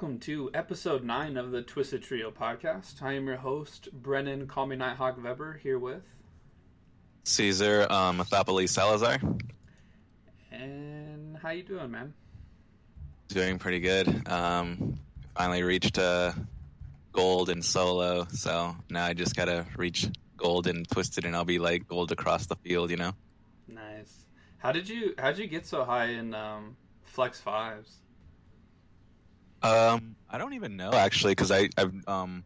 welcome to episode 9 of the Twisted Trio podcast. I am your host, Brennan, call me Nighthawk Weber, here with. Caesar um, Mathapoli Salazar. And how you doing, man? Doing pretty good. Um, finally reached uh, gold in solo, so now I just gotta reach gold and twisted, and I'll be like gold across the field, you know. Nice. How did you how did you get so high in um, flex fives? Um, I don't even know actually, because I I've um.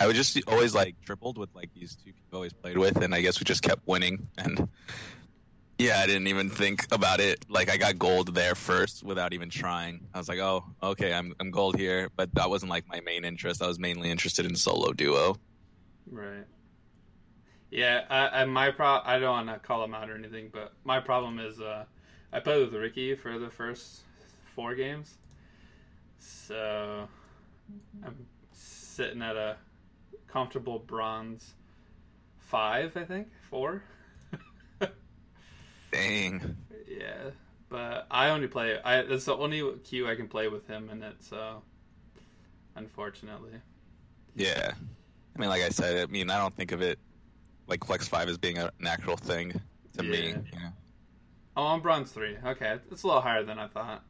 I would just always like tripled with like these two people I always played with, and I guess we just kept winning. And yeah, I didn't even think about it. Like I got gold there first without even trying. I was like, oh, okay, I'm I'm gold here, but that wasn't like my main interest. I was mainly interested in solo duo. Right. Yeah, I, I my pro I don't want to call him out or anything, but my problem is uh, I played with Ricky for the first four games, so I'm sitting at a comfortable bronze five, I think four. Dang. Yeah, but I only play. I that's the only queue I can play with him in it. So, unfortunately. Yeah. I mean, like I said, I mean, I don't think of it like Flex Five as being a, natural thing to me. Yeah. You know? Oh, I'm bronze three. Okay, it's a little higher than I thought.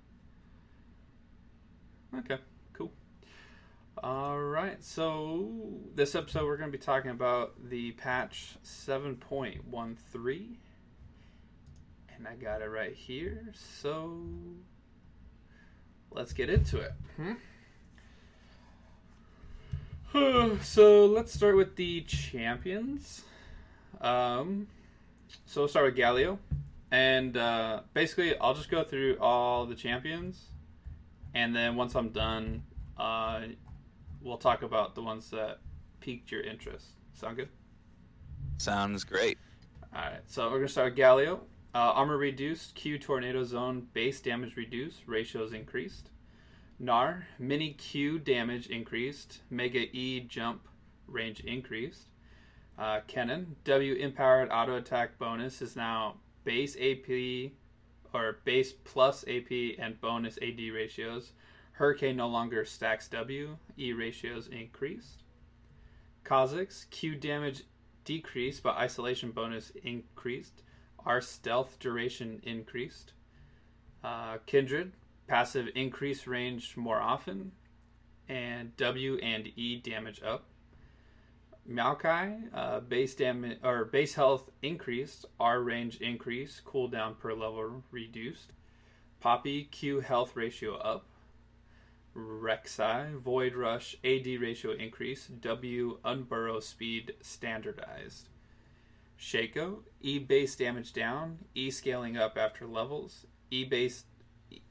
Okay, cool. All right, so this episode we're going to be talking about the patch 7.13. And I got it right here, so let's get into it. Hmm? so let's start with the champions. Um, so we'll start with Galio. And uh, basically, I'll just go through all the champions, and then once I'm done, uh, we'll talk about the ones that piqued your interest. Sound good? Sounds great. All right. So we're gonna start with Galio. Uh, armor reduced, Q tornado zone, base damage reduced, ratios increased. Gnar mini Q damage increased, Mega E jump range increased. Uh, Kennen W empowered auto attack bonus is now base AP or base plus AP and bonus AD ratios. Hurricane no longer stacks W. E ratios increased. Kha'Zix Q damage decreased, but isolation bonus increased. R stealth duration increased. Uh, Kindred passive increase range more often, and W and E damage up. Maokai, uh, base damage or base health increased, R range increase, cooldown per level reduced. Poppy Q health ratio up. Rek'Sai Void Rush AD ratio increase, W unburrow speed standardized. Shaco E base damage down, E scaling up after levels, E base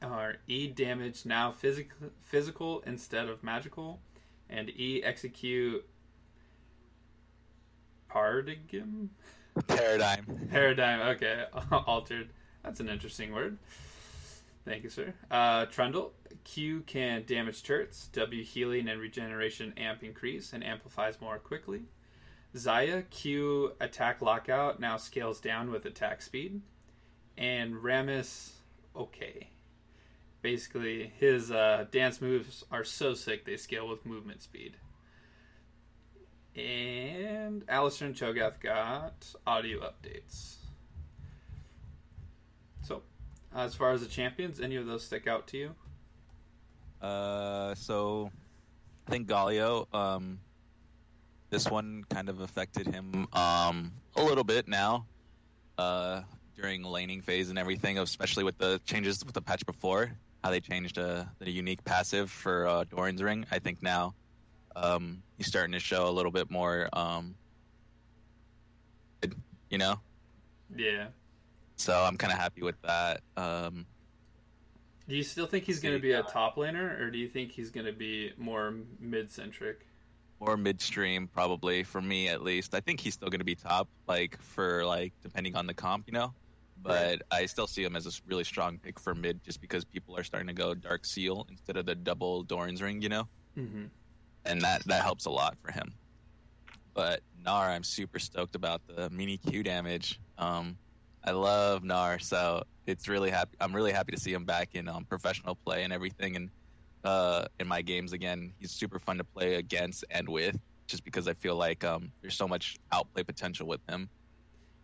or E damage now physical physical instead of magical, and E execute paradigm Paradigm. paradigm. Okay, altered. That's an interesting word. Thank you, sir. Uh, Trundle Q can damage turrets. W healing and regeneration amp increase and amplifies more quickly. Xayah Q attack lockout now scales down with attack speed, and Rammus okay. Basically, his uh, dance moves are so sick they scale with movement speed. And Alistar and Cho'Gath got audio updates. So, as far as the champions, any of those stick out to you? Uh, so I think Galio, um, this one kind of affected him um, a little bit now uh, during laning phase and everything, especially with the changes with the patch before, how they changed uh, the unique passive for uh, Doran's Ring. I think now um, he's starting to show a little bit more, um, you know? Yeah. So I'm kind of happy with that. Um, Do you still think he's going to be a top laner, or do you think he's going to be more mid centric? more midstream probably for me at least. I think he's still going to be top, like for like depending on the comp, you know. But I still see him as a really strong pick for mid, just because people are starting to go Dark Seal instead of the double Doran's Ring, you know, Mm-hmm. And that that helps a lot for him. But Gnar, I'm super stoked about the mini Q damage. Um, I love Gnar, so it's really happy. I'm really happy to see him back in um, professional play and everything, and uh, in my games again. He's super fun to play against and with, just because I feel like um, there's so much outplay potential with him.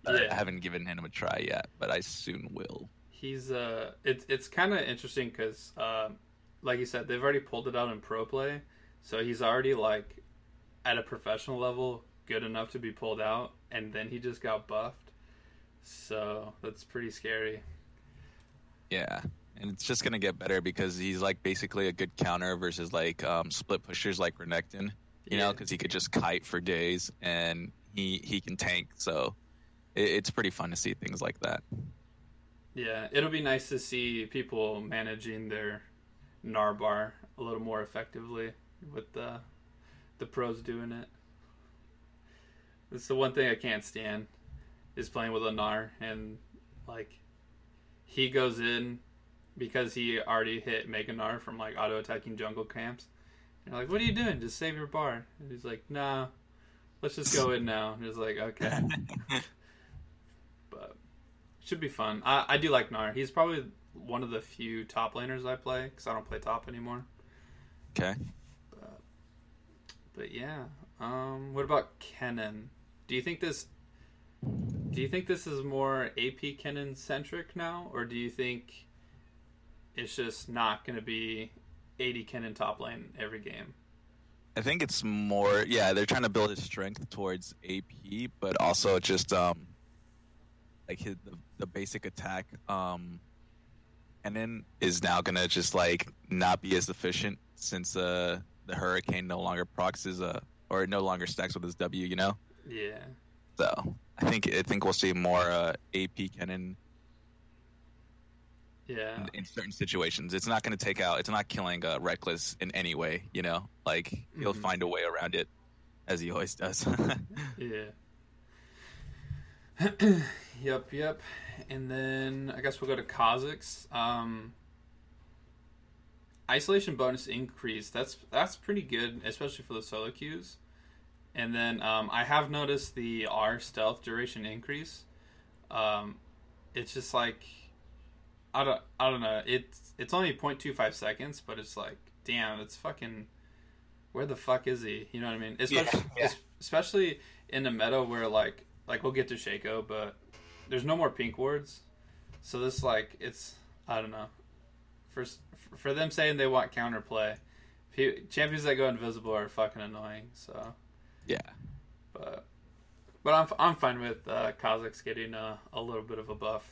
Uh, Yeah. I haven't given him a try yet, but I soon will. He's uh, it's it's kind of interesting because, um, like you said, they've already pulled it out in pro play, so he's already like at a professional level good enough to be pulled out, and then he just got buffed. So that's pretty scary. Yeah, and it's just gonna get better because he's like basically a good counter versus like um, split pushers like Renekton. You know, because he could just kite for days and he he can tank. So it, it's pretty fun to see things like that. Yeah, it'll be nice to see people managing their Narbar a little more effectively with the the pros doing it. It's the one thing I can't stand is playing with a Gnar and like he goes in because he already hit Mega Gnar from like auto attacking jungle camps. And you're like, what are you doing? Just save your bar. And he's like, nah, let's just go in now. And he's like, okay. but should be fun. I, I do like Gnar. He's probably one of the few top laners I play because I don't play top anymore. okay. But yeah, um, what about Kennen? Do you think this? Do you think this is more AP Kennen centric now, or do you think it's just not going to be AD Kennen top lane every game? I think it's more yeah, they're trying to build his strength towards AP, but also just um like his the, the basic attack um then is now gonna just like not be as efficient since uh the hurricane no longer proxies his uh or no longer stacks with his W, you know? Yeah, So I think I think we'll see more uh AP Kennen yeah, in, in certain situations. It's not gonna take out it's not killing uh reckless in any way, you know? Like he'll Mhm. find a way around it as he always does. yeah. yep, yep. And then I guess we'll go to Kha'Zix. Um, isolation bonus increase. That's that's pretty good, especially for the solo queues. And then um, I have noticed the R stealth duration increase. Um, it's just like I don't I don't know. It's it's only 0.25 seconds, but it's like damn, it's fucking. Where the fuck is he? You know what I mean? Especially, yeah. especially in the meta where like like we'll get to Shaco, but there's no more pink wards. So this like it's I don't know. For for them saying they want counterplay, champions that go invisible are fucking annoying. So yeah. but but I'm I'm fine with uh, Kha'Zix getting a, a little bit of a buff.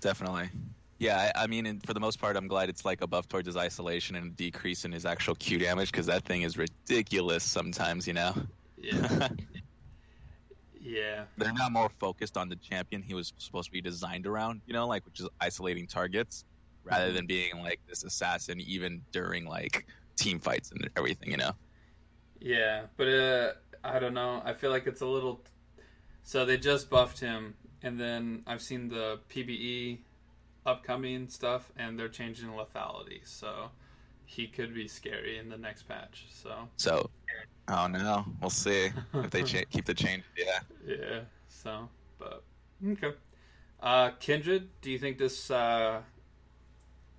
Definitely. Yeah, I, I mean, and for the most part, I'm glad it's like a buff towards his isolation and a decrease in his actual Q damage because that thing is ridiculous sometimes, you know? Yeah, yeah, They're not more focused on the champion he was supposed to be designed around, you know, like which is isolating targets rather than being like this assassin even during like team fights and everything, you know? yeah. But uh, I don't know. I feel like it's a little. So they just buffed him, and then I've seen the PBE upcoming stuff, and they're changing lethality. So he could be scary in the next patch. So So, oh no, we'll see if they cha- keep the change. Yeah. yeah. So, but okay. Uh, Kindred, do you think this? Uh,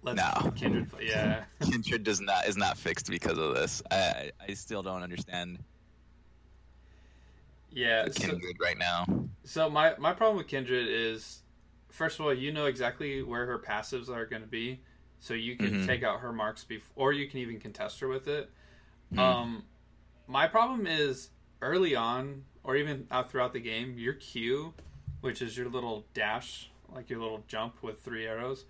let's No. Kindred. Yeah. Kindred does not is not fixed because of this. I I still don't understand Yeah. So, Kindred right now. so my my problem with Kindred is, first of all, you know exactly where her passives are going to be, so you can Mhm. take out her marks before, or you can even contest her with it. Hmm. Um, my problem is early on, or even out throughout the game, your Q, which is your little dash, like your little jump with three arrows,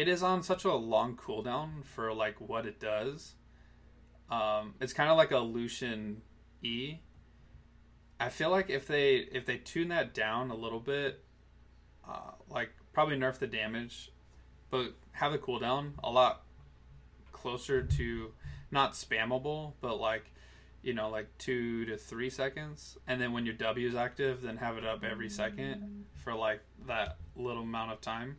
it is on such a long cooldown for like what it does. Um, it's kind of like a Lucian E. I feel like if they if they tune that down a little bit, uh, like probably nerf the damage, but have the cooldown a lot closer to not spammable, but like you know like two to three seconds, and then when your W is active, then have it up every second for like that little amount of time.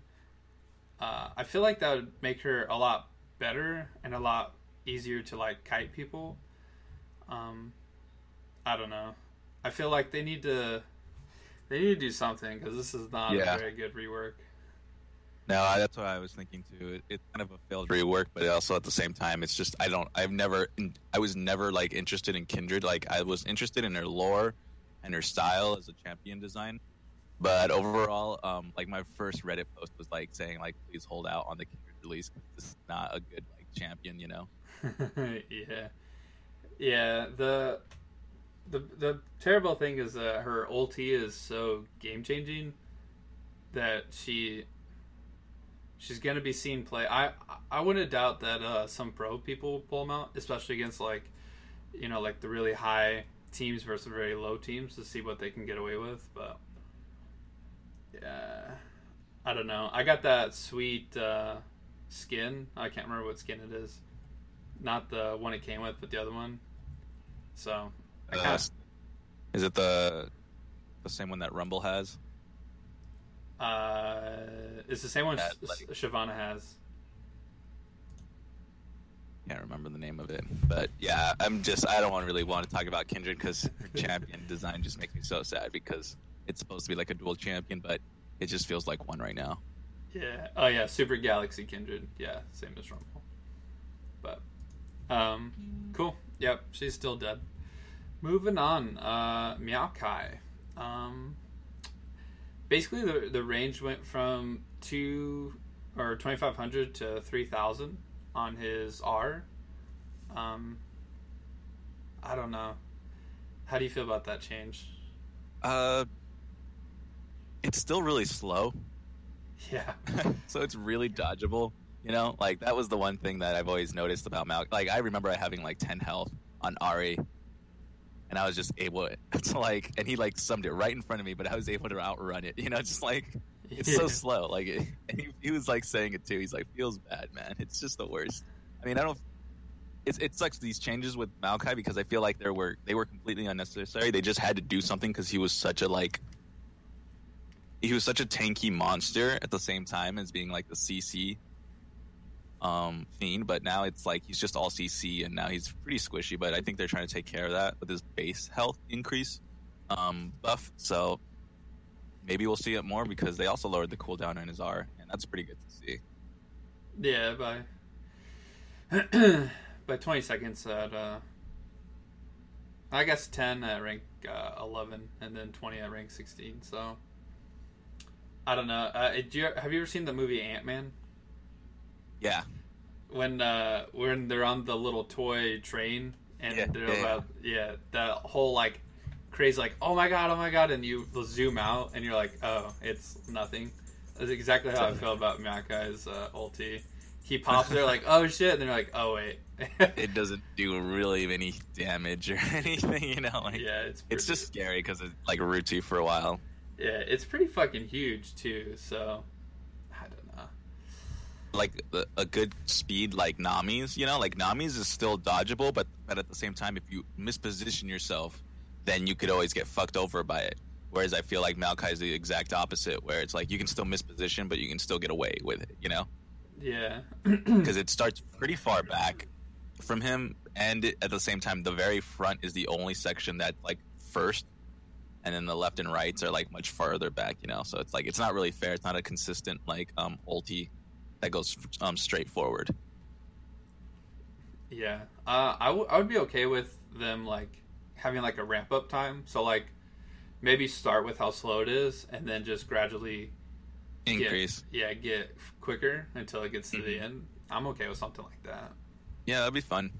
Uh, I feel like that would make her a lot better and a lot easier to like kite people. Um, I don't know. I feel like they need to they need to do something because this is not Yeah. a very good rework. No, that's what I was thinking too. It, it's kind of a failed rework, but also at the same time, it's just I don't. I've never. I was never like interested in Kindred. Like I was interested in her lore and her style as a champion design, but overall, um, like my first Reddit post was like saying like please hold out on the release. This is not a good like champion, you know. yeah, yeah. The the the terrible thing is that her ulti is so game changing that she she's gonna be seen play. I I wouldn't doubt that uh, some pro people will pull them out, especially against like you know like the really high teams versus very low teams to see what they can get away with. But yeah, I don't know. I got that sweet uh, skin. I can't remember what skin it is. Not the one it came with, but the other one. So I Uh, kinda, is it the the same one that Rumble has? uh, it's the same one That, like- Shyvana has. Can't remember the name of it, but yeah, I'm just I don't want really want to talk about Kindred because her champion design just makes me so sad because it's supposed to be like a dual champion, but it just feels like one right now. Yeah. Oh yeah, Super Galaxy Kindred. Yeah, same as Rumble. But um cool. Yep, she's still dead. Moving on. Uh Maokai. Um basically the the range went from 2 or 2500 to 3000 on his R. Um I don't know. How do you feel about that change? Uh, it's still really slow, Yeah. so it's really dodgeable. You know, like that was the one thing that I've always noticed about Mal. Like I remember having like 10 health on Ahri, and I was just able to like, and he like summed it right in front of me, but I was able to outrun it. You know, just like it's so slow. Like it, and he, he was like saying it too. He's like, feels bad, man. It's just the worst. I mean, I don't. It's it sucks these changes with Maokai because I feel like they were they were completely unnecessary. They just had to do something because he was such a like. He was such a tanky monster at the same time as being like the CC um fiend, but now it's like he's just all CC and now he's pretty squishy. But I think they're trying to take care of that with his base health increase um buff. So maybe we'll see it more because they also lowered the cooldown on his R, and that's pretty good to see. Yeah, by by twenty seconds at uh, I guess ten at rank uh, eleven, and then twenty at rank sixteen. So I don't know. Uh, do you, have you ever seen the movie Ant Man? Yeah, When uh, when they're on the little toy train and Yeah, they're yeah, yeah. about yeah that whole like crazy like oh my god oh my god and you zoom out and you're like oh it's nothing. That's exactly how I feel about Maokai's uh, ulti. He pops there like oh shit and then you're like oh wait. it doesn't do really any damage or anything, you know. Like yeah, it's it's just scary because it like roots you for a while. Yeah, it's pretty fucking huge too. So I don't know. Like a, good speed like Nami's, you know, like Nami's is still dodgeable, but but at the same time, if you misposition yourself, then you could always get fucked over by it. Whereas I feel like Maokai is the exact opposite, where it's like you can still misposition, but you can still get away with it, you know. Yeah, because it starts pretty far back from him, and at the same time, the very front is the only section that like first, and then the left and rights are like much farther back. You know, so it's like it's not really fair. It's not a consistent like um ulti that goes um straight forward. yeah. Uh, I, w- I would be okay with them like having like a ramp up time. So like maybe start with how slow it is, and then just gradually get- Increase, yeah, get quicker until it gets to the Mhm. end. I'm okay with something like that. yeah, that'd be fun.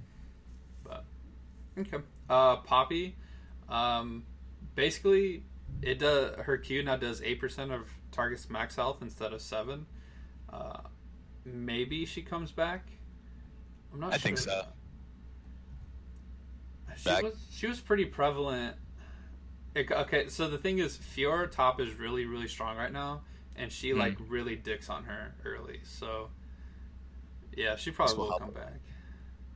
But okay, uh, Poppy, um, basically it does her Q now does eight percent of target's max health instead of seven. Uh, maybe she comes back. I'm not. Sure. I think so. She Back- was she was pretty prevalent. It- okay, so the thing is, Fiora top is really really strong right now, and she Hmm. like really dicks on her early. So yeah, she probably will will come back.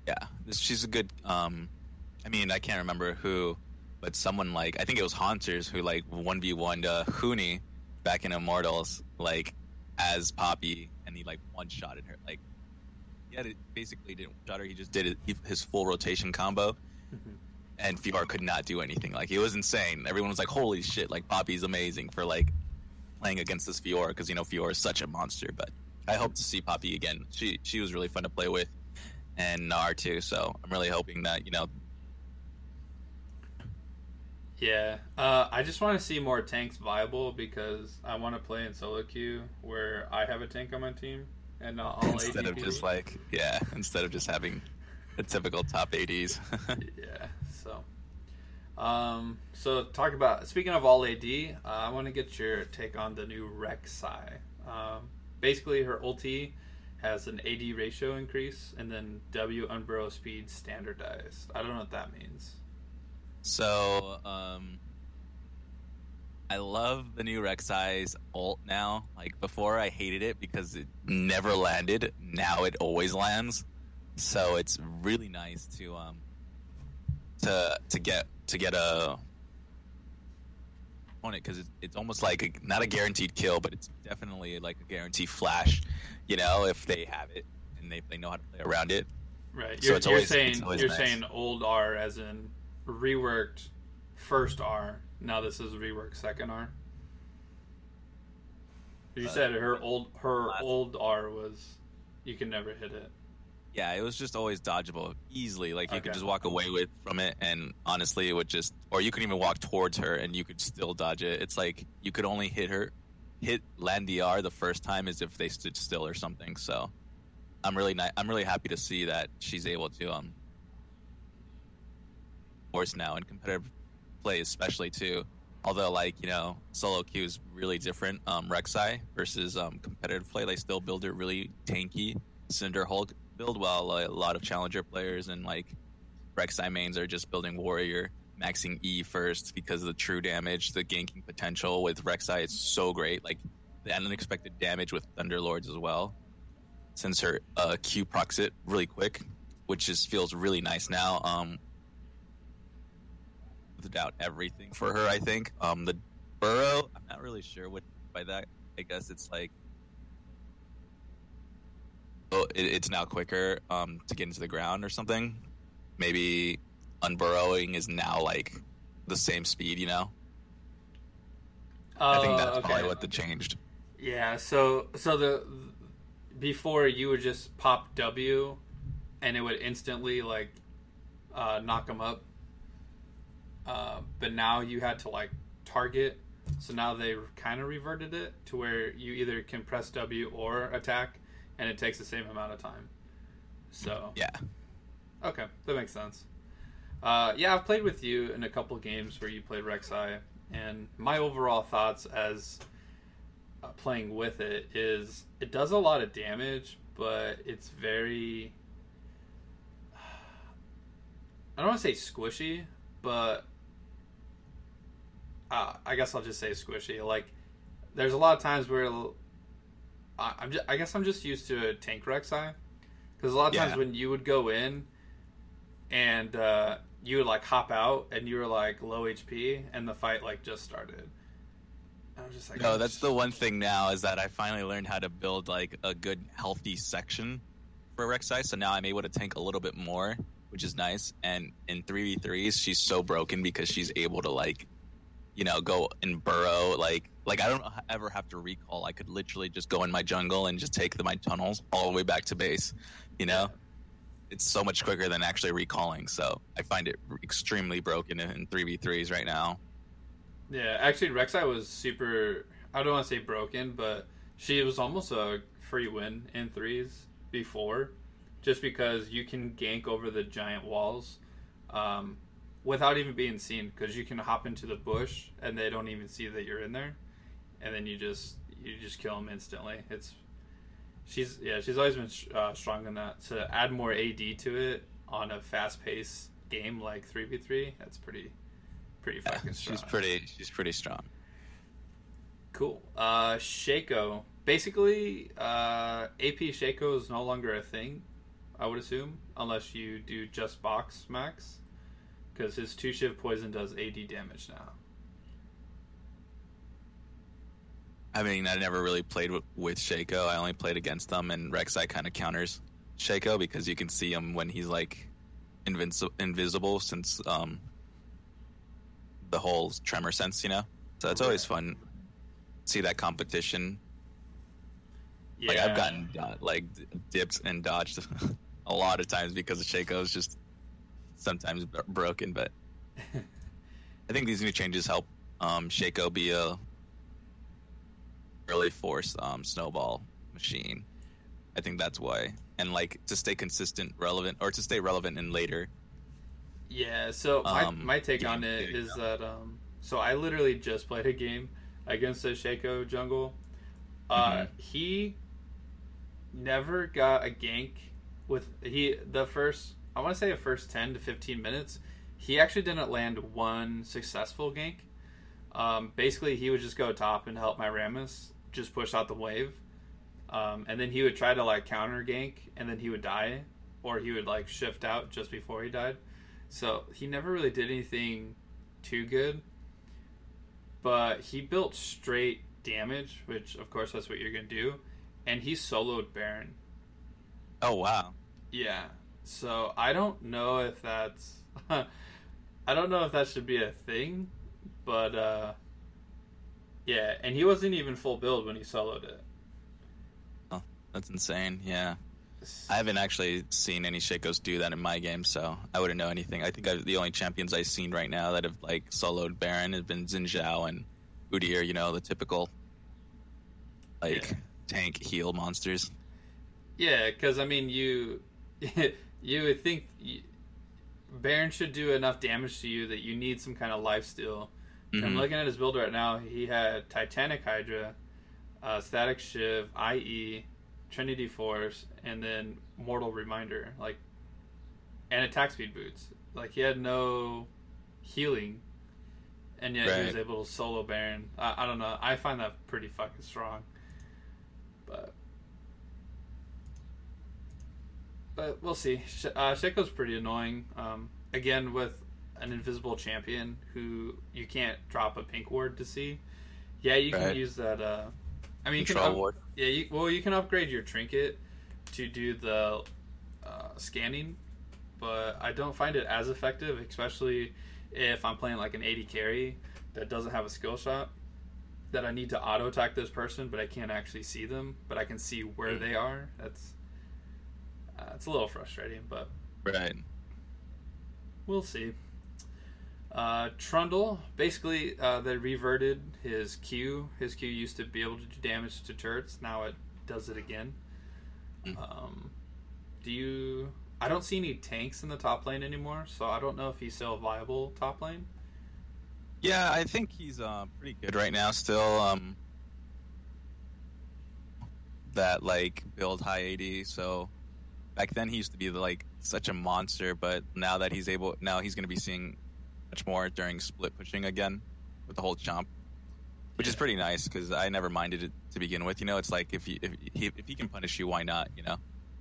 Yeah, she's a good. Um, I mean, I can't remember who, but someone like I think it was Hauntzer who like one v one uh, Huni back in Immortals like as Poppy, and he like one shotted her. Like, he had it basically didn't shot her. He just did it, his full rotation combo, Mhm. and Fiora could not do anything. Like, it was insane. Everyone was like, "Holy shit!" Like Poppy's amazing for like playing against this Fiora because you know Fiora is such a monster, but I hope to see Poppy again. She she was really fun to play with, and Gnar too. So I'm really hoping that you know. Yeah, uh, I just want to see more tanks viable because I want to play in solo queue where I have a tank on my team and not all instead of just like yeah, instead of just having the typical top ADs. yeah. So, um, so talk about speaking of all AD, uh, I want to get your take on the new Rek'Sai. Um, basically, her ulti has an AD ratio increase and then W unburrow speed standardized. I don't know what that means. So, um, I love the new Rek'Sai's ult now. Like before, I hated it because it never landed. Now it always lands. So it's really nice to um to to get to get a on it because it's, it's almost like a, not a guaranteed kill, but it's definitely like a guaranteed flash. You know, if they have it and they, they know how to play around it. Right. So You're, it's you're always- saying it's always you're nice. saying old R as in reworked first R. Now this is reworked second R. You Uh, said her old her last- old R was you can never hit it. Yeah, it was just always dodgeable easily. Like you Okay. could just walk away with from it, and honestly, it would just, or you could even walk towards her and you could still dodge it. It's like you could only hit her, hit land DR the first time as if they stood still or something. So, I'm really ni- I'm really happy to see that she's able to um now in competitive play, especially too. Although, like you know, solo queue is really different. Um, Rek'Sai versus um, competitive play, they still build it really tanky. Cinder Hulk build while a lot of challenger players and like Rek'Sai mains are just building warrior, maxing E first because of the true damage, the ganking potential with Rek'Sai is so great. Like the unexpected damage with Thunderlords as well. Since her uh, Q procs it really quick, which just feels really nice now. Um, without everything for her, I think. Um, the burrow, I'm not really sure what by that. I guess it's like oh, it, it's now quicker um, to get into the ground or something. Maybe unburrowing is now like the same speed, you know. I think Oh, that's okay. probably what the changed. Yeah, so so the before you would just pop W, and it would instantly like uh, knock them up. Uh, but now you had to like target, so now they kind of reverted it to where you either can press W or attack, and it takes the same amount of time. So Yeah, Okay, that makes sense. Uh, yeah, I've played with you in a couple games where you played Rek'Sai, and my overall thoughts as uh, playing with it is it does a lot of damage, but it's very. I don't want to say squishy, but uh, I guess I'll just say squishy. Like, there's a lot of times where I, I'm just, I guess I'm just used to tank Rek'Sai because a lot of times when you would go in and uh, you would like hop out and you were like low HP and the fight like just started. I was just like, no, that's the one thing now is that I finally learned how to build like a good healthy section for Rek'Sai. So now I'm able to tank a little bit more, which is nice. And in three v threes, she's so broken because she's able to like, you know, go and burrow. Like, like I don't ever have to recall. I could literally just go in my jungle and just take the, my tunnels all the way back to base. You know, it's so much quicker than actually recalling. So I find it extremely broken in three v threes right now. Yeah, actually, Rek'Sai was super. I don't want to say broken, but she was almost a free win in threes before, just because you can gank over the giant walls, um, without even being seen. Because you can hop into the bush and they don't even see that you're in there, and then you just you just kill them instantly. It's she's yeah she's always been uh, strong in that. To add more AD to it on a fast paced game like three v three, that's pretty pretty Yeah, fucking strong. she's pretty. She's pretty strong. Cool. Uh, Shaco. Basically, uh, AP Shaco is no longer a thing, I would assume, unless you do just box max. Because his two shift poison does AD damage now. I mean, I never really played with, with Shaco. I only played against them, and Rek'Sai kind of counters Shaco because you can see him when he's like invinci- invisible since um, the whole tremor sense, you know. So it's always fun to see that competition. Yeah. Like I've gotten uh, like dipped and dodged a lot of times because of Shaco's just sometimes broken. But I think these new changes help um, Shaco be a really force um, snowball machine. I think that's why, and like to stay consistent, relevant, or to stay relevant in later. Yeah, so my, Um, my take yeah, on it is go. that um so I literally just played a game against the Shaco jungle. Uh Mhm. he never got a gank with he the first I want to say the first 10 to 15 minutes he actually didn't land one successful gank. Um basically he would just go top and help my Rammus just push out the wave. Um, and then he would try to like counter gank and then he would die or he would like shift out just before he died. So he never really did anything too good. But he built straight damage, which of course that's what you're gonna do. And he soloed Baron. Oh wow! Yeah. So I don't know if that's I don't know if that should be a thing, but uh yeah, and he wasn't even full build when he soloed it. Oh, that's insane. Yeah, I haven't actually seen any Shakos do that in my game, so I wouldn't know anything. I think I, the only champions I've seen right now that have like soloed Baron have been Xin Zhao and Udyr. You know, the typical like Yeah. tank heal monsters. Yeah, because I mean, you you would think you, Baron should do enough damage to you that you need some kind of life steal. I'm Mhm. looking at his build right now. He had Titanic Hydra, uh, Static Shiv, IE, Trinity Force, and then Mortal Reminder, like, and attack speed boots. Like he had no healing, and yet he was able to solo Baron. I, I don't know. I find that pretty fucking strong. But but we'll see. Sh- uh, Shaco's pretty annoying. Um, again, with an invisible champion who you can't drop a pink ward to see. Yeah, you can Right. use that. Uh, I mean, you can Control up- ward. yeah, you, well, you can upgrade your trinket to do the uh, scanning, but I don't find it as effective, especially if I'm playing like an AD carry that doesn't have a skill shot. That I need to auto attack this person, but I can't actually see them, but I can see where Mm. they are. That's uh, it's a little frustrating, but Right. we'll see. Uh, Trundle, basically, uh, they reverted his Q. His Q used to be able to do damage to turrets. Now it does it again. Mm. Um, do you? I don't see any tanks in the top lane anymore, so I don't know if he's still a viable top lane. Yeah, I think he's uh, pretty good right now. Still, um, that like build high eighty. So back then he used to be like such a monster, but now that he's able, now he's going to be seeing much more during split pushing again with the whole chomp, which is pretty nice because I never minded it to begin with. You know, it's like if he if he if he can punish you, why not? You know,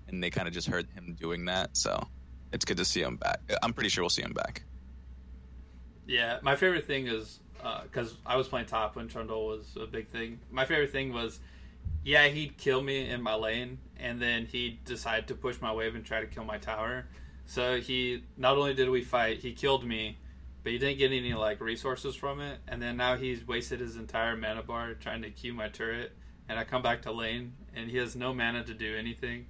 and they kind of just heard him doing that, so it's good to see him back. I'm pretty sure we'll see him back. Yeah, my favorite thing is uh, because I was playing top when Trundle was a big thing. My favorite thing was, yeah, he'd kill me in my lane, and then he'd decide to push my wave and try to kill my tower. So he not only did we fight, he killed me, but he didn't get any like resources from it. And then now he's wasted his entire mana bar trying to Q my turret, and I come back to lane, and he has no mana to do anything,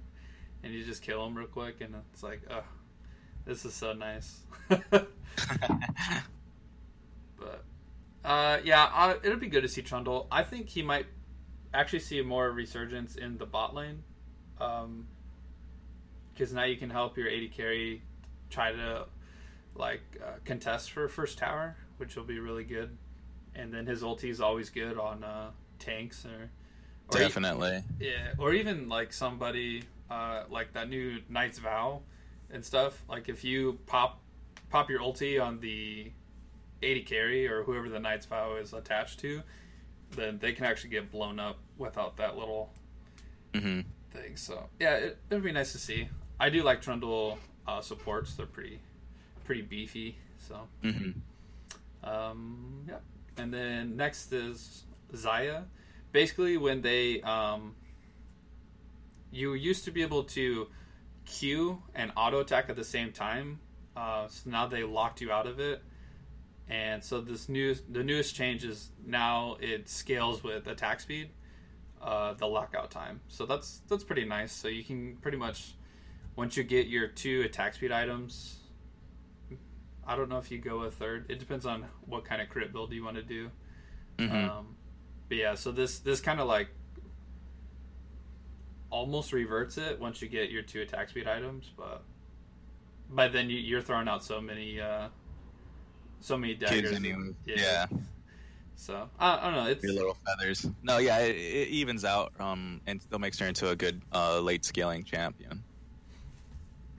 and you just kill him real quick, and it's like, oh, this is so nice. But uh, yeah, uh, it'll be good to see Trundle. I think he might actually see more resurgence in the bot lane, because now you can help your AD carry try to like uh, contest for first tower, which will be really good. And then his ulti is always good on uh, tanks or, or e- Definitely. yeah, or even like somebody uh, like that new Knight's Vow and stuff. Like if you pop pop your ulti on the AD carry or whoever the Knight's Vow is attached to, then they can actually get blown up without that little hmm thing. So yeah, it would be nice to see. I do like Trundle uh, supports; they're pretty pretty beefy. So hmm um, yeah. And then next is Xayah. Basically, when they um, you used to be able to Q and auto attack at the same time. Uh, so now they locked you out of it. And so this new the newest change is now it scales with attack speed. uh, the lockout time. So that's that's pretty nice. So you can pretty much once you get your two attack speed items. I don't know if you go a third. It depends on what kind of crit build you want to do. Mhm. Um, but yeah, so this this kind of like almost reverts it once you get your two attack speed items, but by then you, you're throwing out so many uh, so many daggers. Kids anyway. Yeah. Yeah. So I, I don't know. It's Your little feathers. No, yeah, it, it evens out um, and still makes her into a good uh, late scaling champion.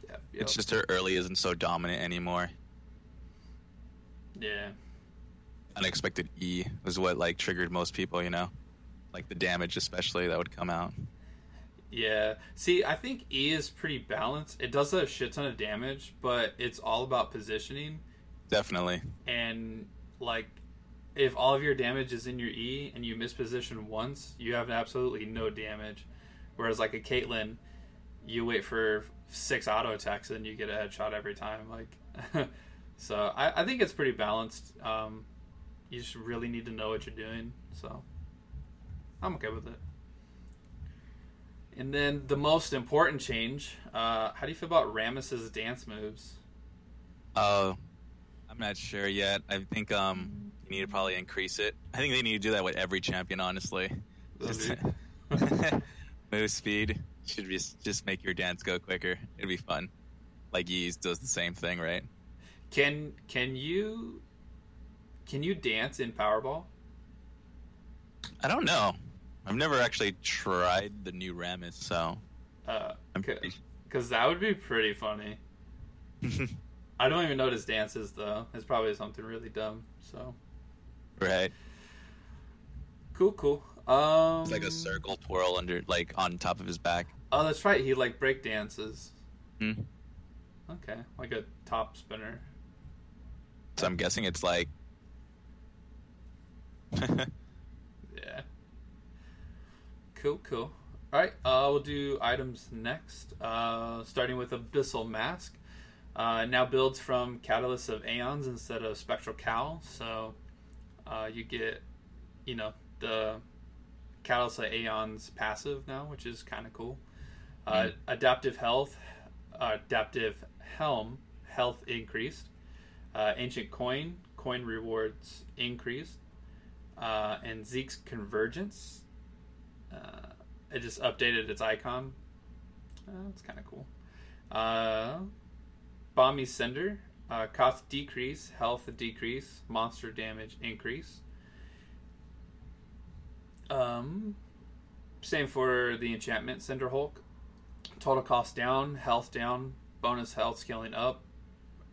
yeah, yeah, It's just her early isn't so dominant anymore. yeah. Unexpected E was what like triggered most people, you know, like the damage especially that would come out. Yeah. See, I think E is pretty balanced. It does a shit ton of damage, but it's all about positioning. Definitely. And like, if all of your damage is in your E and you misposition once, you have absolutely no damage. Whereas like a Caitlyn, you wait for six auto attacks and you get a headshot every time. Like, so I, I think it's pretty balanced. Um, you just really need to know what you're doing. So I'm okay with it. And then the most important change. Uh, how do you feel about Rammus's dance moves? Oh, I'm not sure yet. I think um, you need to probably increase it. I think they need to do that with every champion, honestly. Move speed should just just make your dance go quicker. It'd be fun. Like Yeez does the same thing, right? Can can you can you dance in Powerball? I don't know. I've never actually tried the new Rammus, so Uh, I'm pretty because that would be pretty funny. I don't even know what his dance is though. It's probably something really dumb. So right. cool, cool. Um, It's like a circle twirl under, like on top of his back. Oh, that's right. He like break dances. Hmm. Okay, like a top spinner. So I'm guessing it's like. Yeah. Cool, cool. All right, uh, we'll do items next. Uh, starting with Abyssal Mask. Uh, now builds from Catalyst of Aeons instead of Spectral Cowl. So uh, you get, you know, the Catalyst of Aeons passive now, which is kind of cool. Uh, Adaptive Health, uh, Adaptive Helm, health increased. Uh, Ancient Coin, coin rewards increased. Uh, and Zeke's Convergence. Uh, it just updated its icon. Uh, that's kind of cool. Bomby Cinder. Uh, cost decrease, health decrease, monster damage increase. Um, same for the enchantment Cinder Hulk. Total cost down, health down, bonus health scaling up.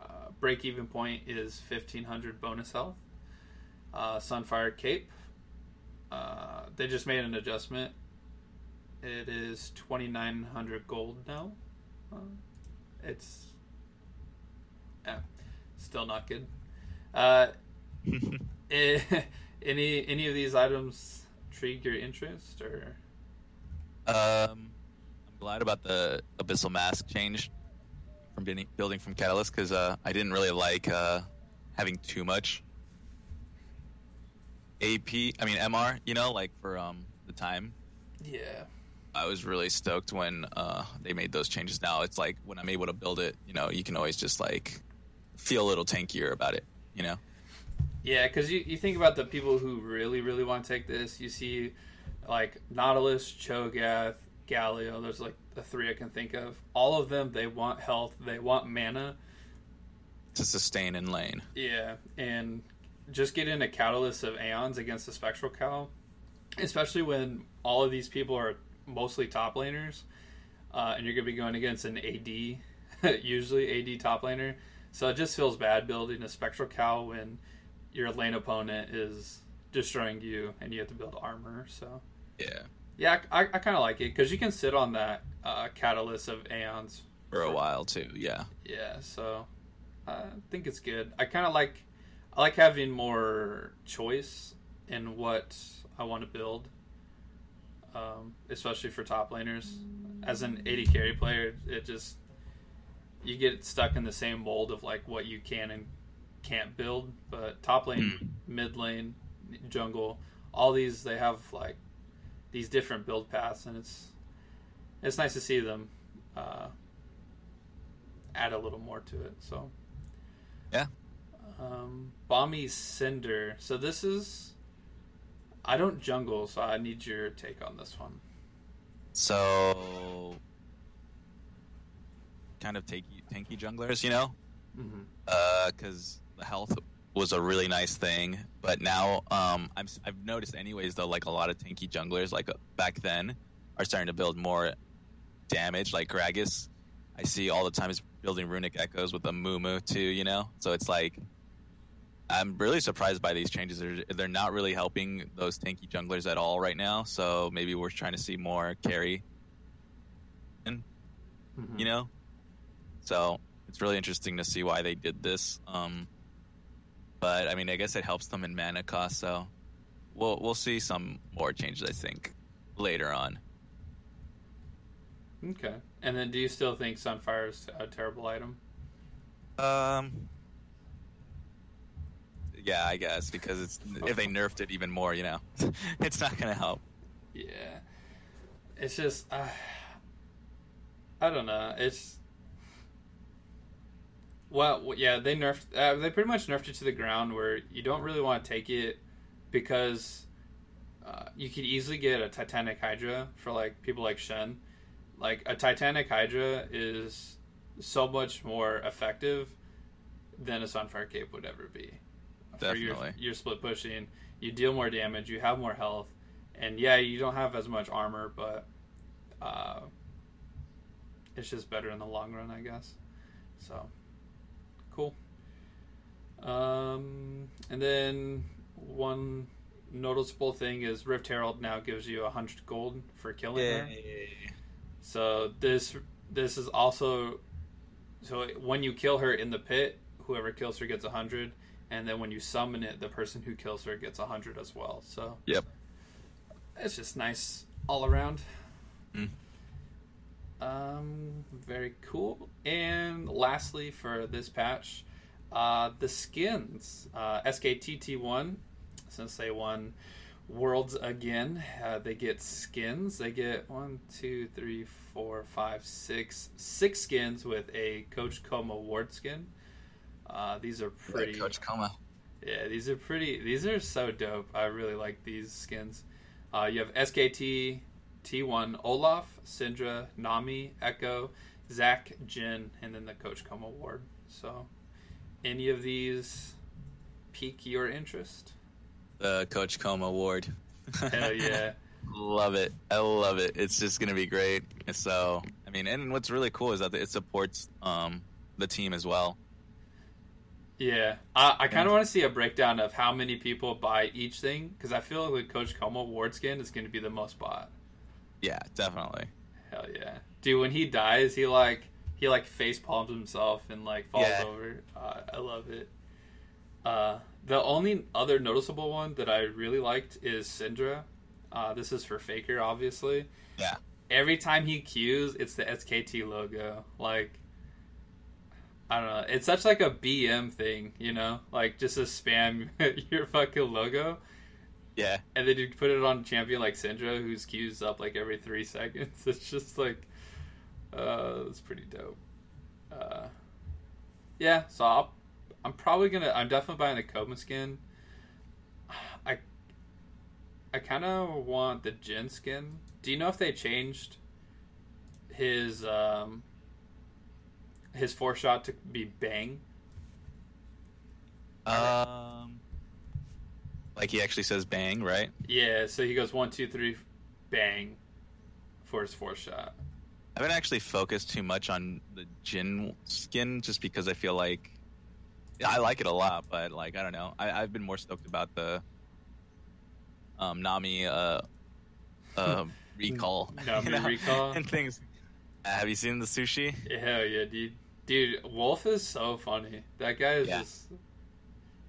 Uh, break even point is 1500 bonus health. Uh, Sunfire Cape. Uh, they just made an adjustment. It is 2900 gold now. Uh, it's still not good. Uh, eh, any any of these items intrigue your interest or Um, I'm glad about the abyssal mask change from building from Catalyst because uh, I didn't really like uh, having too much AP. I mean MR. You know, like for um, the time. yeah I was really stoked when uh, they made those changes. Now it's like when I'm able to build it, you know, you can always just like feel a little tankier about it. You know. Yeah, because you, you think about the people who really, really want to take this. You see, like, Nautilus, Cho'Gath, Galio. There's, like, the three I can think of. All of them, they want health. They want mana. To sustain in lane. Yeah, and just getting a Catalyst of Aeons against the Spectral Cowl, especially when all of these people are mostly top laners, uh, and you're going to be going against an AD, usually AD top laner. So it just feels bad building a Spectral Cowl when your lane opponent is destroying you and you have to build armor. So Yeah. yeah, I, I kind of like it because you can sit on that uh, Catalyst of Aeons For a while too. Yeah. yeah, so I think it's good. I kind of like I like having more choice in what I want to build, um, especially for top laners. As an AD carry player, it just you get stuck in the same mold of like what you can and can't build. But top lane, mid lane, jungle, all these they have like these different build paths, and it's it's nice to see them uh, add a little more to it. So Yeah. um, Bami's Cinder. So this is I don't jungle, so I need your take on this one. So, kind of tanky, tanky junglers, you know, Mm-hmm. because the health was a really nice thing. But now, um, I'm s- I've noticed anyways though, like a lot of tanky junglers, like uh, back then, are starting to build more damage. Like Gragas, I see all the time is building runic echoes with a Mumu too. You know, so it's like. I'm really surprised by these changes. They're, they're not really helping those tanky junglers at all right now. So maybe we're trying to see more carry Mm-hmm. you know so it's really interesting to see why they did this um but i mean i guess it helps them in mana cost so we'll we'll see some more changes i think later on Okay. And then, do you still think Sunfire is a terrible item? um yeah i guess because it's if they nerfed it even more you know it's not gonna help Yeah. It's just, uh, I don't know. It's well, yeah. They nerfed. Uh, they pretty much nerfed it to the ground where you don't really want to take it because uh, you could easily get a Titanic Hydra for like people like Shen. Like a Titanic Hydra is so much more effective than a Sunfire Cape would ever be. For your, Definitely. your split pushing, you deal more damage, you have more health, and yeah, you don't have as much armor, but uh, it's just better in the long run, I guess. So, cool. Um, and then one noticeable thing is Rift Herald now gives you a hundred gold for killing her. So this this is also so when you kill her in the pit, whoever kills her gets a hundred, and then when you summon it, the person who kills her gets a hundred as well. So Yep. it's just nice all around. Mm. Um, very cool. And lastly, for this patch, uh, the skins. Uh, SKTT1, since they won Worlds again, uh, they get skins. They get one, two, three, four, five, six, six skins with a Coach Kkoma Ward skin. Uh, these are pretty. coach Kkoma Yeah, these are pretty. These are so dope. I really like these skins. Uh, you have SKT, T1, Olaf, Syndra, Nami, Ekko, Zac, Jhin, and then the Coach Kkoma Ward. So, any of these pique your interest? the coach Kkoma ward Hell yeah. Love it. I love it. It's just gonna be great. So, I mean, and what's really cool is that it supports um, the team as well. Yeah, I, I kind of want to see a breakdown of how many people buy each thing because I feel like the Coach Kkoma Ward skin is going to be the most bought. Yeah, definitely. Hell yeah, dude! When he dies, he like he like face palms himself and like falls Yeah. over. Uh, I love it. Uh, the only other noticeable one that I really liked is Syndra. Uh, this is for Faker, obviously. Yeah. Every time he cues, it's the SKT logo. Like, I don't know. It's such like a BM thing, you know? Like just to spam your fucking logo, and then you put it on champion like Syndra, whose cues up like every three seconds. It's just like, uh, it's pretty dope. Uh, yeah. So I'll, I'm probably gonna. I'm definitely buying the Kkoma skin. I, I kind of want the Jhin skin. Do you know if they changed his um his four shot to be bang? um, like he actually says "bang," right? Yeah. So he goes one, two, three, bang, for his four shot. I haven't actually focused too much on the Jhin skin, just because I feel like I like it a lot, but like I don't know, I, I've been more stoked about the um, Nami uh, uh, recall, Nami you know, recall? and things. Uh, have you seen the sushi? Hell yeah, dude. Dude, Wolf is so funny. That guy is Yeah. just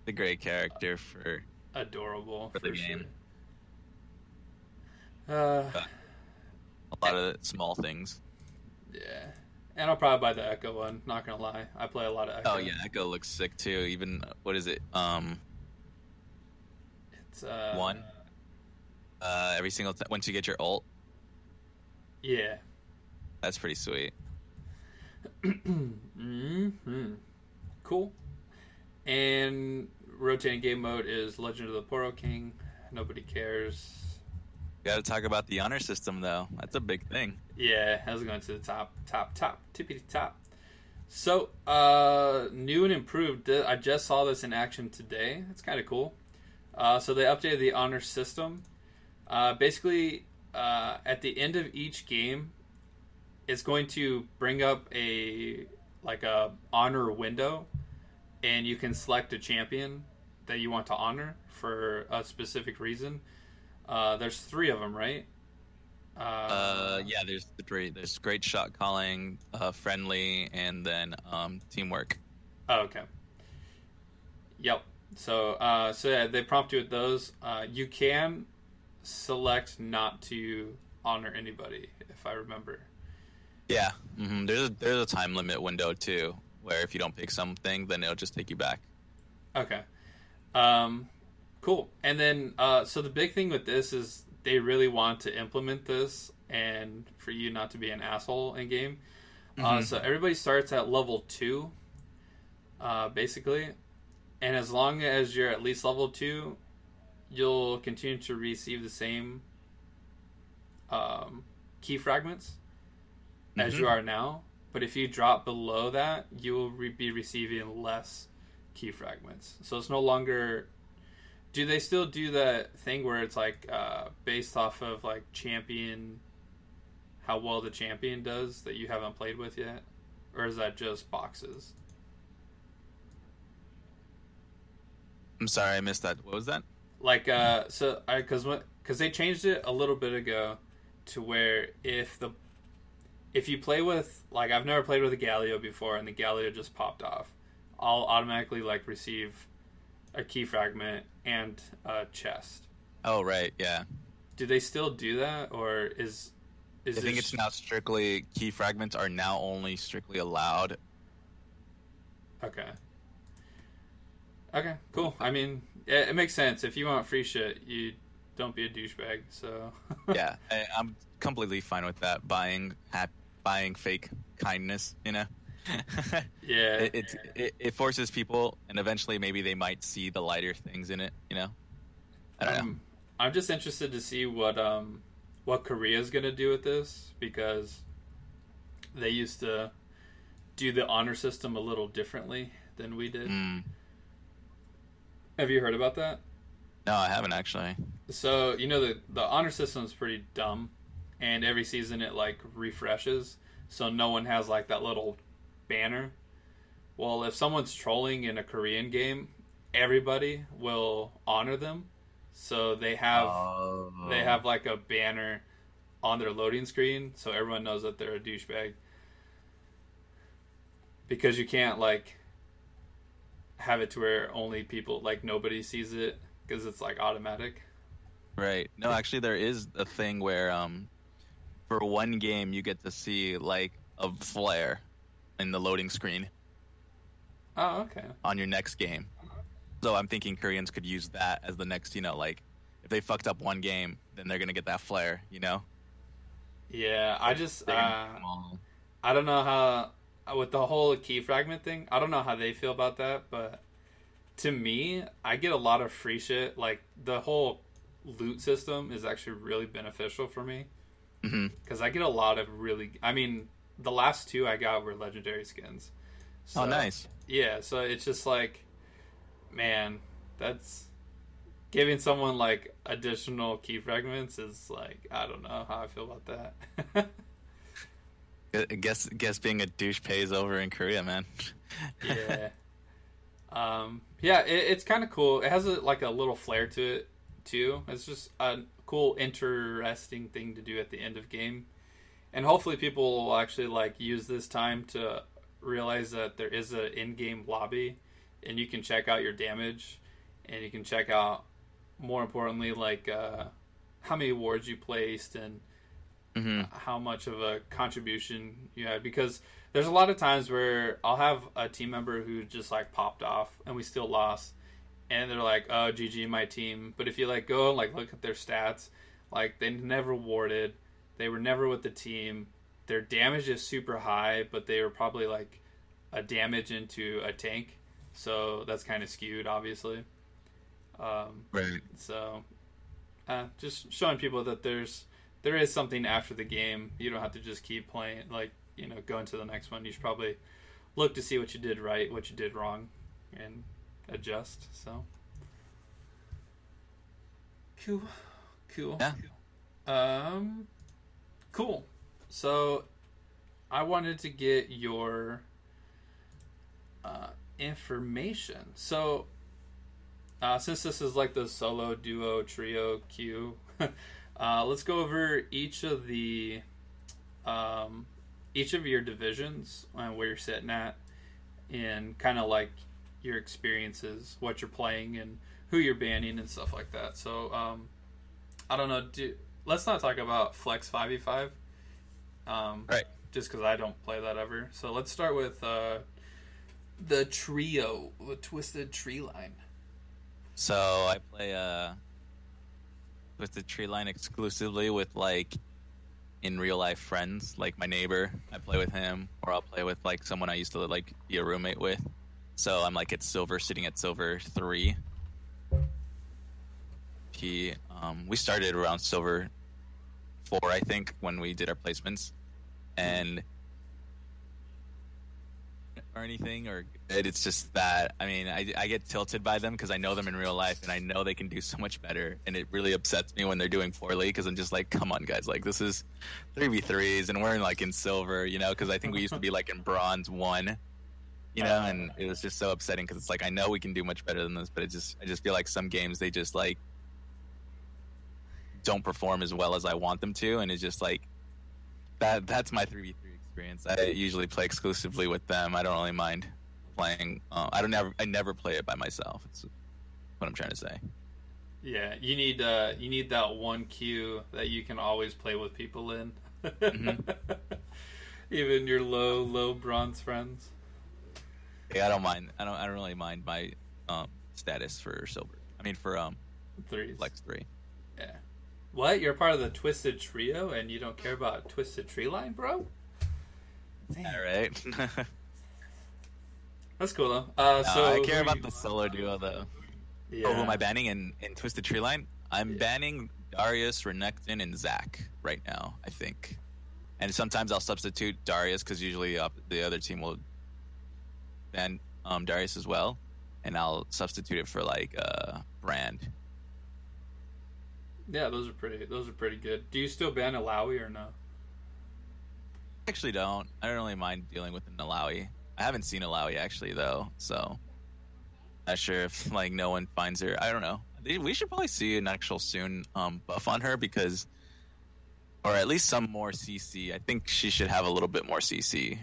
The great character for adorable For for, the sure. game. Uh, a lot of small things. yeah. And I'll probably buy the Ekko one. Not gonna lie, I play a lot of Ekko. Oh yeah, Ekko looks sick too. Even what is it? Um, it's uh, One? Uh, every single time once you get your ult, Yeah. that's pretty sweet. mm-hmm. Cool. And rotating game mode is Legend of the Poro King. Nobody cares. Got to talk about the honor system though. That's a big thing. Yeah, I was going to the top, top, top, tippity top. So, uh, new and improved. I just saw this in action today. It's kind of cool. Uh, so they updated the honor system. Uh, basically, uh, at the end of each game, it's going to bring up a like a honor window, and you can select a champion that you want to honor for a specific reason. Uh, there's three of them, right? Uh, yeah, there's the great there's great shot calling, uh, friendly, and then um, teamwork. Oh, okay. Yep. So, uh, so yeah, they prompt you with those. Uh, you can select not to honor anybody, if I remember. Yeah, hmm there's a, there's a time limit window too, where if you don't pick something, then it'll just take you back. Okay. Um, cool. And then, uh, so the big thing with this is they really want to implement this and for you not to be an asshole in game. Uh, Mhm. so everybody starts at level two, uh, basically. And as long as you're at least level two, you'll continue to receive the same um, key fragments as Mhm. you are now. But if you drop below that, you will re- be receiving less key fragments. So it's no longer. Do they still do that thing where it's like uh, based off of like champion, how well the champion does that you haven't played with yet, or is that just boxes? I'm sorry, I missed that. What was that? Like uh, so I because what because they changed it a little bit ago to where if the if you play with like I've never played with a Galio before and the Galio just popped off, I'll automatically like receive a key fragment and a chest. Oh right, yeah. Do they still do that or is is I think it's now strictly key fragments are now only strictly allowed. okay? Okay, cool. I mean, it, it makes sense. If you want free shit, you don't be a douchebag. So yeah, I, I'm completely fine with that. Buying hap- buying fake kindness, you know. yeah, it, it, it it forces people, and eventually maybe they might see the lighter things in it. You know. I don't know. Um, I'm just interested to see what um what Korea's gonna do with this because they used to do the honor system a little differently than we did. Mm. Have you heard about that? No, I haven't actually. So you know the the honor system is pretty dumb, and every season it like refreshes, so no one has like that little banner. Well, if someone's trolling in a Korean game, everybody will honor them, so they have Oh. they have like a banner on their loading screen, so everyone knows that they're a douchebag. Because you can't like have it to where only people like nobody sees it because it's like automatic. Right. No, actually, there is a thing where, um, for one game, you get to see like a flare in the loading screen Oh, okay. on your next game. So I'm thinking Koreans could use that as the next, you know, like if they fucked up one game, then they're gonna get that flare, you know. Yeah, I just uh, gonna come on. I don't know how with the whole key fragment thing. I don't know how they feel about that, but to me, I get a lot of free shit. Like the whole loot system is actually really beneficial for me Mhm. because I get a lot of really. I mean, the last two I got were legendary skins. So, oh, nice. Yeah, so it's just like, man, that's giving someone like additional key fragments is like I don't know how I feel about that. Guess guess being a douche pays over in Korea, man. yeah. Um, yeah, it, it's kind of cool. It has a, like a little flair to it too. It's just a cool, interesting thing to do at the end of game, and hopefully people will actually like use this time to realize that there is an in-game lobby, and you can check out your damage, and you can check out more importantly like uh, how many awards you placed and hmm how much of a contribution you had. Because there's a lot of times where I'll have a team member who just like popped off and we still lost and they're like oh GG my team but if you like go and like look at their stats Like they never warded. They were never with the team. Their damage is super high, but they were probably like a damage into a tank, so that's kind of skewed, obviously. Um, Right. so, uh, just showing people that there's there is something after the game. You don't have to just keep playing, like you know, going to the next one. You should probably look to see what you did right, what you did wrong, and adjust. So, cool, cool. Yeah. Um, cool. So, I wanted to get your uh, information. So, uh, since this is like the solo, duo, trio, queue, uh, let's go over each of the um, each of your divisions and where you're sitting at, and kind of like your experiences, what you're playing, and who you're banning and stuff like that. So, um, I don't know. Do let's not talk about Flex Five v Five, um, Right. Just because I don't play that ever. So let's start with uh, the trio, the Twisted Tree Line. So I play uh with the tree line exclusively with like in real life friends, like my neighbor. I play with him, or I'll play with like someone I used to like be a roommate with. So I'm like at silver, sitting at silver three. He, um, we started around silver four, I think, when we did our placements, and or anything or good. It's just that I mean I, I get tilted by them because I know them in real life and I know they can do so much better and it really upsets me when they're doing poorly because I'm just like come on guys like this is three v threes and we're in like in silver you know because I think we used to be like in bronze one you know and it was just so upsetting because it's like I know we can do much better than this but it just I just feel like some games they just like don't perform as well as I want them to and it's just like that that's my three v three experience. I usually play exclusively with them. I don't really mind playing. Uh, I don't never. I never play it by myself. It's what I'm trying to say. Yeah, you need uh, you need that one queue that you can always play with people in, Mhm. even your low low bronze friends. Yeah, I don't mind. I don't. I don't really mind my um, status for silver. I mean for um Threes. flex three. yeah. What? You're part of the Twisted Trio, and you don't care about Twisted Tree Line, bro? Damn. All right. That's cool though. Uh, No, so I care about the solo duo though. Yeah. Oh, who am I banning in, in Twisted Tree Line? I'm Yeah. banning Darius, Renekton, and Zac right now. I think, and sometimes I'll substitute Darius because usually uh, the other team will ban um, Darius as well, and I'll substitute it for like uh, Brand. Yeah, those are pretty. Those are pretty good. Do you still ban Illaoi or no? I Actually, don't. I don't really mind dealing with an Illaoi. I haven't seen Illaoi actually though, so not sure if like no one finds her. I don't know. We should probably see an actual soon um, buff on her because, or at least some more CC. I think she should have a little bit more CC,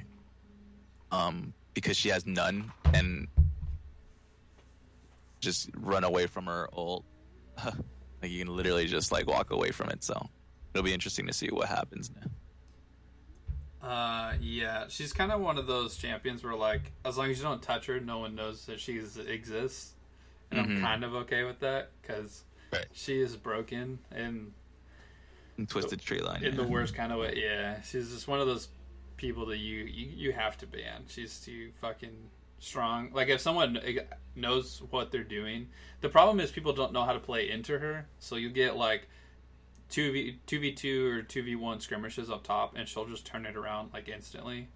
um, because she has none and just run away from her ult. like you can literally just like walk away from it. So it'll be interesting to see what happens now. Uh, yeah, she's kind of one of those champions where like as long as you don't touch her, no one knows that she exists, and I'm Mhm. kind of okay with that because Right. she is broken and And Twisted Tree Line. in the worst kind of way. Yeah, she's just one of those people that you you, you have to ban. She's too fucking strong. Like if someone knows what they're doing, the problem is people don't know how to play into her. So you get like two v two v two or two v one skirmishes up top, and she'll just turn it around like instantly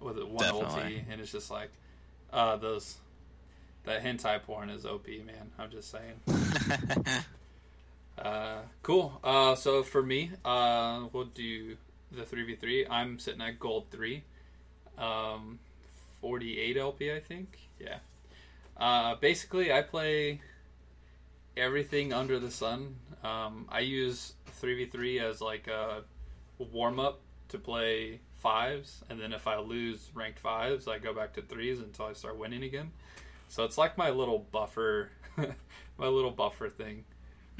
with one Definitely. ulti, and it's just like uh those. That hentai porn is OP, man. I'm just saying. Uh, cool. Uh, so for me, uh, we'll do the three v three. I'm sitting at gold three, um, forty eight LP, I think. Yeah. Uh, basically, I play everything under the sun. Um, I use three v three as like a warm up to play fives, and then if I lose ranked fives, I go back to threes until I start winning again. So it's like my little buffer, my little buffer thing.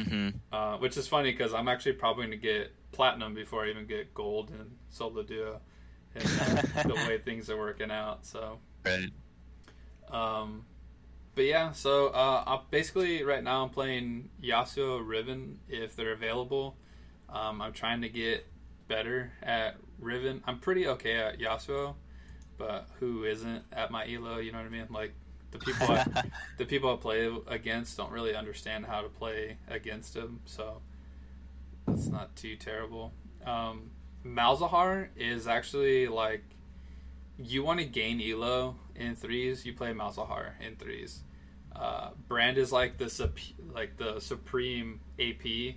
hmm Uh, which is funny because I'm actually probably going to get platinum before I even get gold in solo duo, and uh, the way things are working out. So, Right. um, but yeah, so uh, i basically right now I'm playing Yasuo Riven if they're available. Um, I'm trying to get better at Riven. I'm pretty okay at Yasuo, but who isn't at my elo? You know what I mean? Like the people I, the people I play against don't really understand how to play against him, so it's not too terrible. Um, Malzahar is actually like you want to gain elo in threes, you play Malzahar in threes. Uh, Brand is like the sup- like the supreme AP.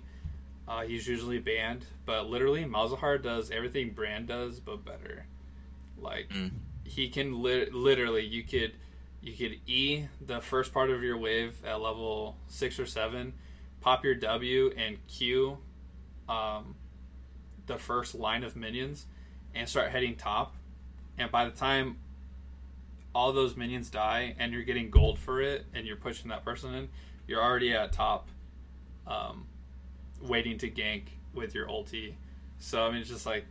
Uh, he's usually banned, but literally Malzahar does everything Brand does, but better. Like Mm. he can li- literally, you could you could E the first part of your wave at level six or seven, pop your W and Q, um, the first line of minions, and start heading top. And by the time all those minions die and you're getting gold for it and you're pushing that person in, you're already at top, um, waiting to gank with your ulti. So I mean, it's just like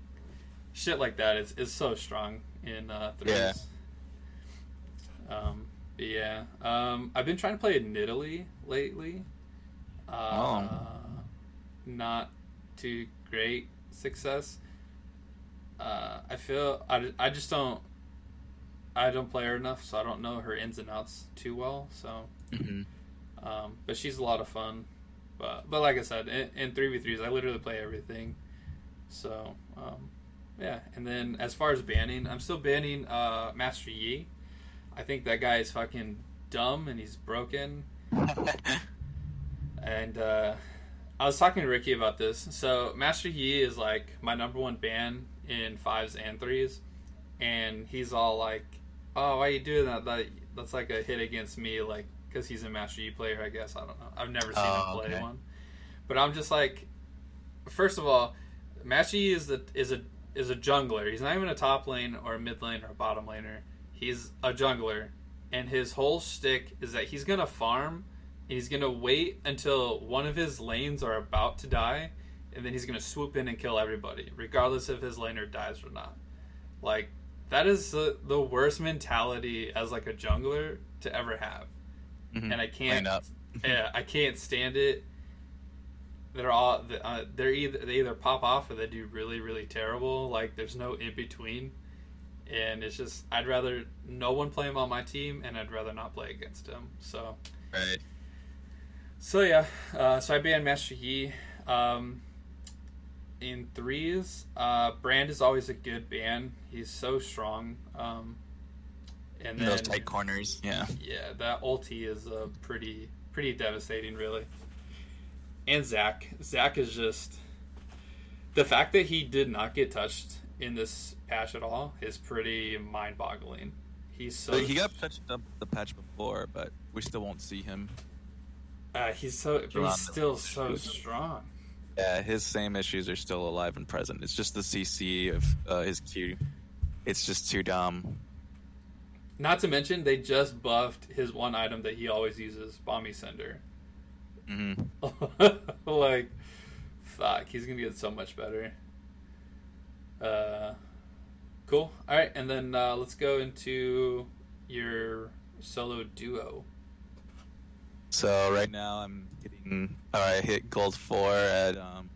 shit like that is is so strong in uh, threes. Yeah. Um, but yeah, um, I've been trying to play Nidalee lately. Uh, Not too great success. Uh, I feel I, I just don't I don't play her enough, so I don't know her ins and outs too well. So, hmm um, but she's a lot of fun. But but like I said, in, in 3v3s, I literally play everything. So um, yeah, and then as far as banning, I'm still banning uh, Master Yi. I think that guy is fucking dumb and he's broken. And uh, I was talking to Ricky about this. So Master Yi is like my number one ban in fives and threes, and he's all like, "Oh, why are you doing that? That that's like a hit against me, like because he's a Master Yi player, I guess. I don't know. I've never seen Oh, him play okay. one, but I'm just like, first of all, Master Yi is the is a is a jungler. He's not even a top lane or a mid lane or a bottom laner. He's a jungler, and his whole stick is that he's gonna farm he's gonna wait until one of his lanes are about to die, and then he's gonna swoop in and kill everybody, regardless if his laner dies or not. Like that is the, the worst mentality as like a jungler to ever have, Mhm. and I can't. Yeah, I can't stand it. They're all uh, they're either they either pop off or they do really really terrible. Like there's no in between, and it's just I'd rather no one play him on my team, and I'd rather not play against him. So. Right. So yeah, uh, so I banned Master Yi. Um, in threes, uh, Brand is always a good ban. He's so strong. Um, and then those tight corners. Yeah. yeah, that ulti is uh, pretty pretty devastating, really. And Zac, Zac is just the fact that he did not get touched in this patch at all is pretty mind-boggling. He's so he got touched up the patch before, but we still won't see him. Uh, he's so but he's still so strong. Yeah, his same issues are still alive and present. It's just the CC of uh, his Q. It's just too dumb. Not to mention, they just buffed his one item that he always uses, Bami's Cinder. hmm like, fuck, he's gonna get so much better. Uh, cool. All right, and then uh, let's go into your solo duo. So right now I'm hitting. Or I hit gold four at um,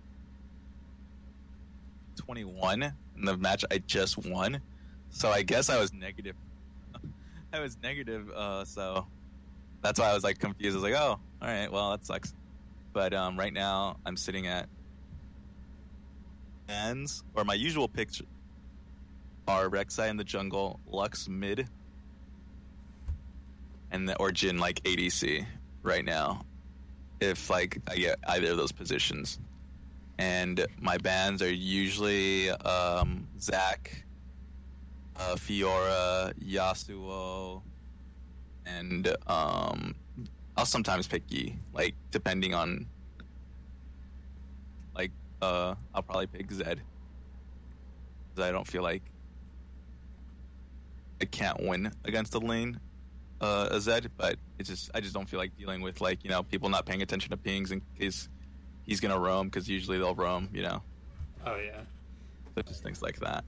21 in the match I just won. So I guess I was negative. I was negative. Uh, so that's why I was like confused. I was like, oh, all right, well that sucks. But um, right now I'm sitting at ends or my usual picks are Rek'Sai in the jungle, Lux mid, and the or Jhin like ADC right now. If like I get either of those positions, and my bands are usually um, Zac, uh, Fiora, Yasuo, and um, I'll sometimes pick Yi, like depending on. Like, uh, I'll probably pick Zed. Because I don't feel like I can't win against the lane uh, a Zed, but it's just I just don't feel like dealing with like you know people not paying attention to pings in case he's gonna roam because usually they'll roam, you know. Oh yeah. So just things like that.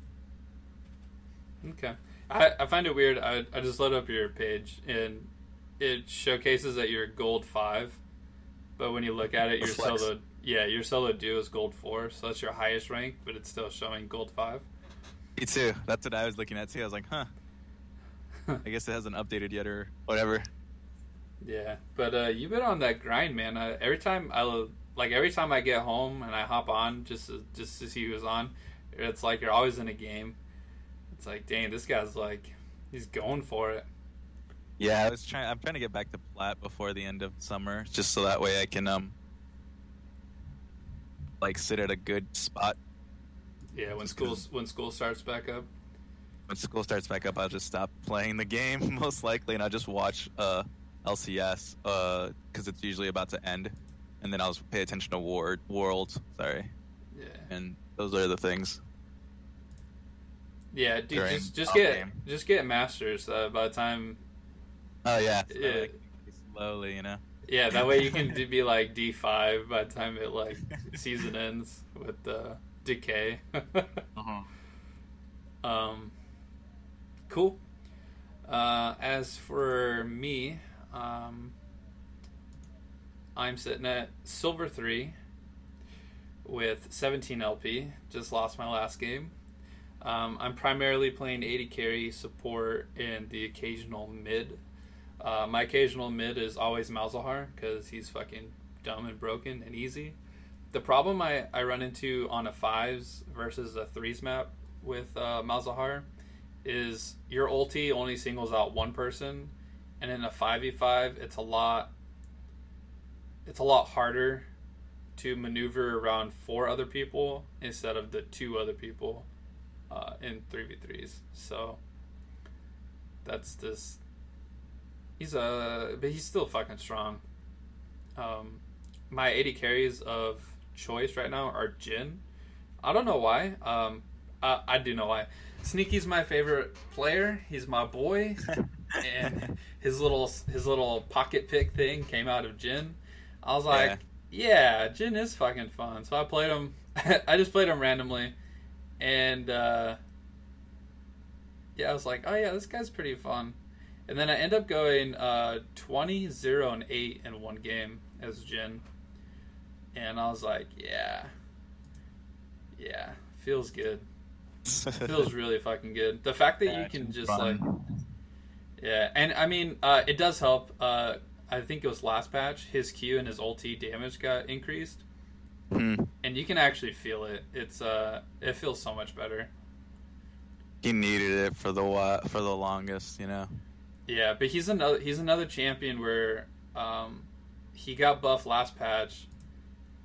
Okay. I, I find it weird. I, I just load up your page and it showcases that you're gold five, but when you look at it, you're Flex. solo Yeah, your solo duo is gold four, so that's your highest rank, but it's still showing gold five. Me too. That's what I was looking at too. I was like, huh. I guess it hasn't updated yet or whatever. Yeah, but uh, you've been on that grind, man. Uh, every time I like, every time I get home and I hop on just to, just to see who's on, it's like you're always in a game. It's like, dang, this guy's like, he's going for it. Yeah, I was trying. I'm trying to get back to plat before the end of summer, just so that way I can um, like sit at a good spot. Yeah, when school when school starts back up. When school starts back up, I'll just stop playing the game most likely, and I'll just watch uh, LCS because uh, it's usually about to end, and then I'll pay attention to Ward Worlds. Sorry. Yeah. And those are the things. Yeah, dude, just just get game. just get masters. Uh, by the time Oh yeah, yeah. Slowly, you know. Yeah, that way you can be like D five by the time it like season ends with the uh, decay. uh-huh. Um, cool. Uh, as for me, um, I'm sitting at silver three with 17 LP. Just lost my last game. Um, I'm primarily playing AD carry support and the occasional mid uh, my occasional mid is always Malzahar because he's fucking dumb and broken and easy. The problem I, I run into on a fives versus a threes map with uh, Malzahar is your ulti only singles out one person, and in a five v five, it's a lot. It's a lot harder to maneuver around four other people instead of the two other people uh, in three v threes. So that's this He's a, uh, but he's still fucking strong. Um, my AD carries of choice right now are Jhin. I don't know why. Um, I, I do know why. Sneaky's my favorite player. He's my boy, and his little his little pocket pick thing came out of Jhin. I was like, yeah, yeah Jhin is fucking fun. So I played him. I just played him randomly, and uh, yeah, I was like, oh yeah, this guy's pretty fun. And then I end up going uh, 20, 0, and 8 in one game as Jhin. And I was like, yeah. Yeah. Feels good. Feels really fucking good. The fact that yeah, you can just, fun. like. Yeah. And I mean, uh, it does help. Uh, I think it was last patch, his Q and his ulti damage got increased. Mm. And you can actually feel it. It's uh, it feels so much better. He needed it for the for the longest, you know. Yeah, but he's another he's another champion where um, he got buffed last patch,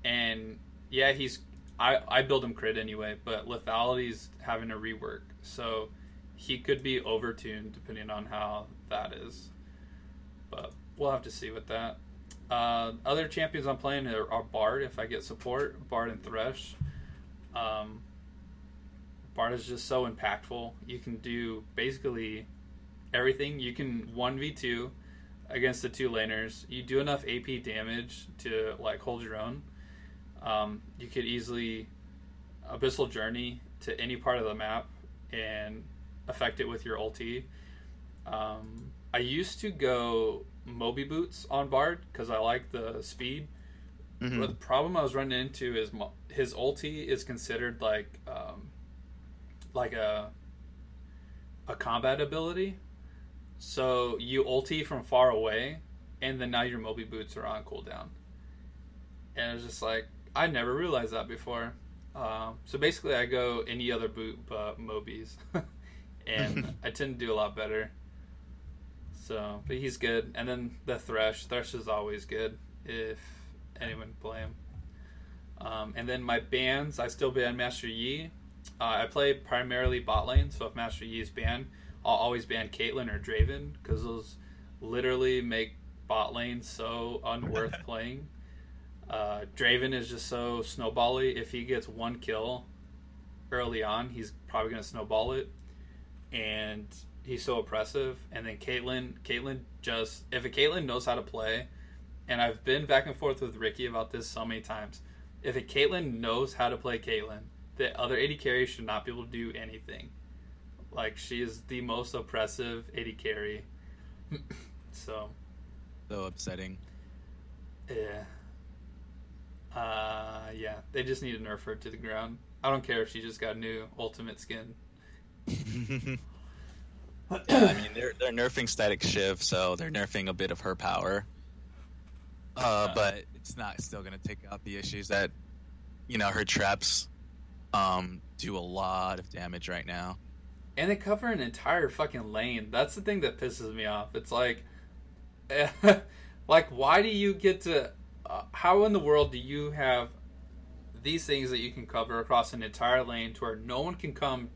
and yeah, he's I I build him crit anyway, but lethality's having a rework, so he could be overtuned depending on how that is. But we'll have to see with that. Uh, other champions I'm playing are, are, Bard if I get support, Bard and Thresh. Um, Bard is just so impactful. You can do basically everything. You can one v two against the two laners. You do enough AP damage to like hold your own. Um, you could easily abyssal journey to any part of the map and affect it with your ulti. Um, I used to go Moby boots on Bard because I like the speed. Mm-hmm. But the problem I was running into is his ulti is considered like um, like a a combat ability. So you ulti from far away, and then now your Moby boots are on cooldown. And it's just like I never realized that before. Um, so basically, I go any other boot but Moby's, and I tend to do a lot better. So, but he's good. And then the Thresh, Thresh is always good if anyone play him. Um, and then my bans, I still ban Master Yi. Uh, I play primarily bot lane, so if Master Yi is banned, I'll always ban Caitlyn or Draven because those literally make bot lane so unworth playing. Uh, Draven is just so snowbally. If he gets one kill early on, he's probably going to snowball it, and he's so oppressive. And then Caitlyn, Caitlyn just if a Caitlyn knows how to play, and I've been back and forth with Ricky about this so many times. If a Caitlyn knows how to play Caitlyn, the other AD carry should not be able to do anything. Like she is the most oppressive AD carry. so so upsetting. Yeah. Uh, yeah, they just need to nerf her to the ground. I don't care if she just got a new ultimate skin. yeah, I mean they're they're nerfing Static Shiv, so they're nerfing a bit of her power. Uh, but it's not still going to take out the issues that you know her traps um, do a lot of damage right now. And they cover an entire fucking lane. That's the thing that pisses me off. It's like, like why do you get to? Uh, how in the world do you have these things that you can cover across an entire lane to where no one can come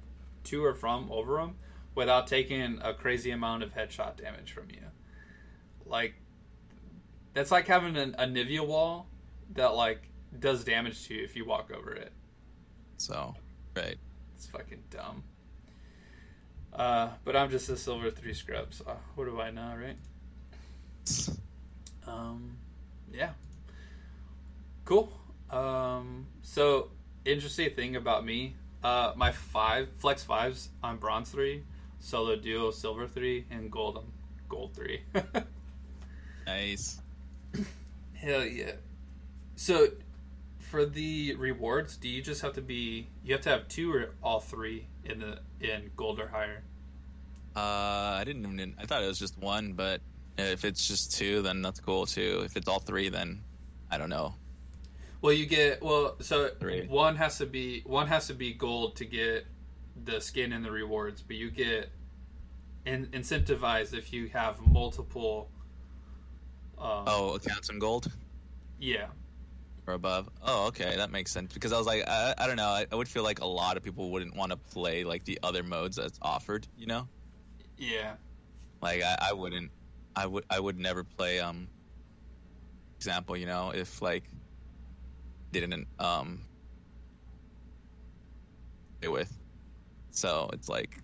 to or from over them without taking a crazy amount of headshot damage from you? Like, that's like having an, Anivia wall that like does damage to you if you walk over it. So, right. It's fucking dumb. Uh, but I'm just a silver three scrub, so what do I know, right? Um, yeah. Cool. Um, so interesting thing about me, uh, my five flex fives on bronze three, solo duo silver three, and gold on gold three. nice. Hell yeah. So for the rewards, do you just have to be you have to have two or all three in the in gold or higher? Uh, I didn't even. I thought it was just one, but if it's just two, then that's cool too. If it's all three, then I don't know. Well, you get well. So Three. one has to be one has to be gold to get the skin and the rewards, but you get in, incentivized if you have multiple. Um, Oh, accounts in gold yeah, or above. Oh, okay, that makes sense. Because I was like, I, I don't know. I, I would feel like a lot of people wouldn't want to play like the other modes that's offered. You know, yeah, like I, I wouldn't. I would. I would never play. Um. Example, you know, if like didn't um play with. So it's like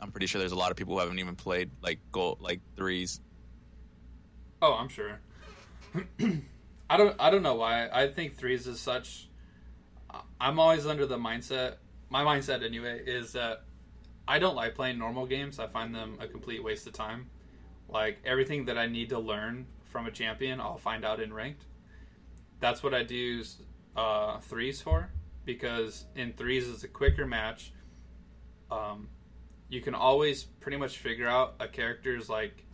I'm pretty sure there's a lot of people who haven't even played like gold like threes. Oh, I'm sure. I don't. I don't know why. I think threes is such. I'm always under the mindset. My mindset, anyway, is that I don't like playing normal games. I find them a complete waste of time. Like everything that I need to learn from a champion, I'll find out in ranked. That's what I do uh, threes for because in threes is a quicker match. Um, you can always pretty much figure out a character's like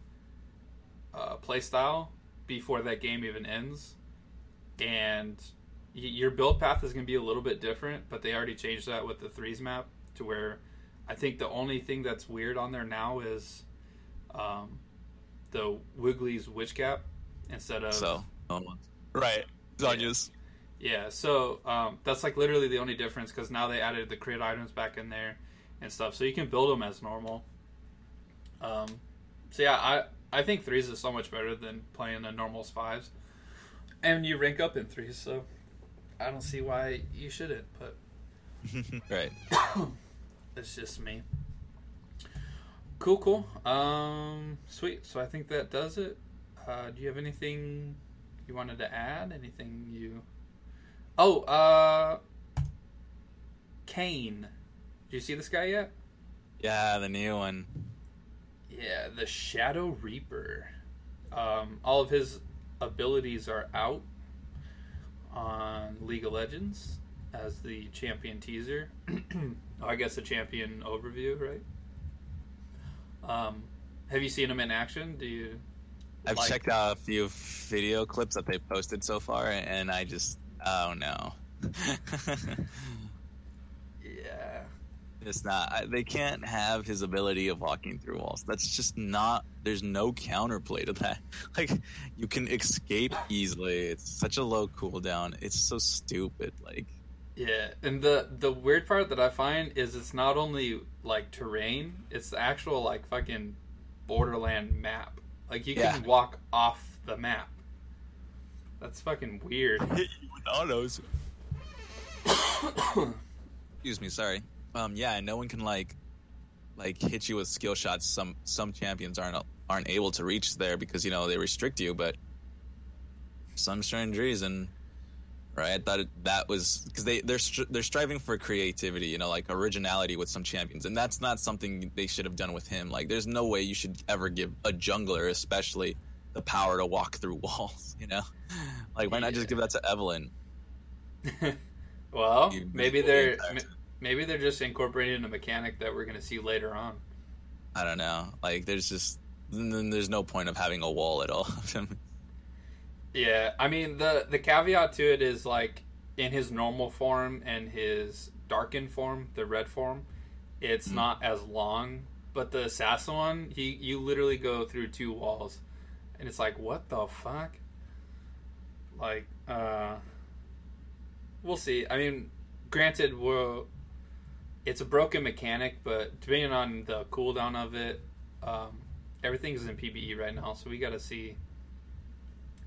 uh, play style before that game even ends, and y- your build path is going to be a little bit different. But they already changed that with the threes map to where I think the only thing that's weird on there now is um, the Wooglet's Witchcap instead of So no one wants. Right, Zhonya's. Yeah, so um, that's like literally the only difference because now they added the crit items back in there and stuff, so you can build them as normal. Um, so yeah, I I think threes is so much better than playing the normals fives, and you rank up in threes, so I don't see why you shouldn't. But right. it's just me. Cool, cool. Um, sweet. So I think that does it. Uh, do you have anything you wanted to add? Anything you? Oh, uh, Kayn. Did you see this guy yet? Yeah, the new one. Yeah, the Shadow Reaper. Um, all of his abilities are out on League of Legends as the champion teaser. oh, I guess the champion overview, right? Um, have you seen him in action? Do you? I've like- checked out a few video clips that they've posted so far, and I just, oh no. Yeah. It's not. I, they can't have his ability of walking through walls. That's just not. There's no counterplay to that. Like you can escape easily. It's such a low cooldown. It's so stupid. Like Yeah, and the the weird part that I find is it's not only like terrain; it's the actual like fucking borderland map. Like you can Yeah. walk off the map. That's fucking weird. hit you with autos. Excuse me. Sorry. Um. Yeah. No one can like, like hit you with skill shots. Some some champions aren't aren't able to reach there because you know they restrict you. But some strange reason, right? I thought it, that was because they they're they're striving for creativity. You know, like originality with some champions, and that's not something they should have done with him. Like, there's no way you should ever give a jungler, especially, the power to walk through walls. You know, like why not just give that to Evelynn? well, maybe they're maybe they're just incorporating a mechanic that we're going to see later on. I don't know. Like, there's just then there's no point of having a wall at all. Yeah, I mean the the caveat to it is like in his normal form and his darkened form, the red form, it's Mm. not as long. But the assassin one, he you literally go through two walls, and it's like what the fuck. Like, uh, we'll see. I mean, granted, we'll. It's a broken mechanic, but depending on the cooldown of it, um, everything's in PBE right now, so we got to see.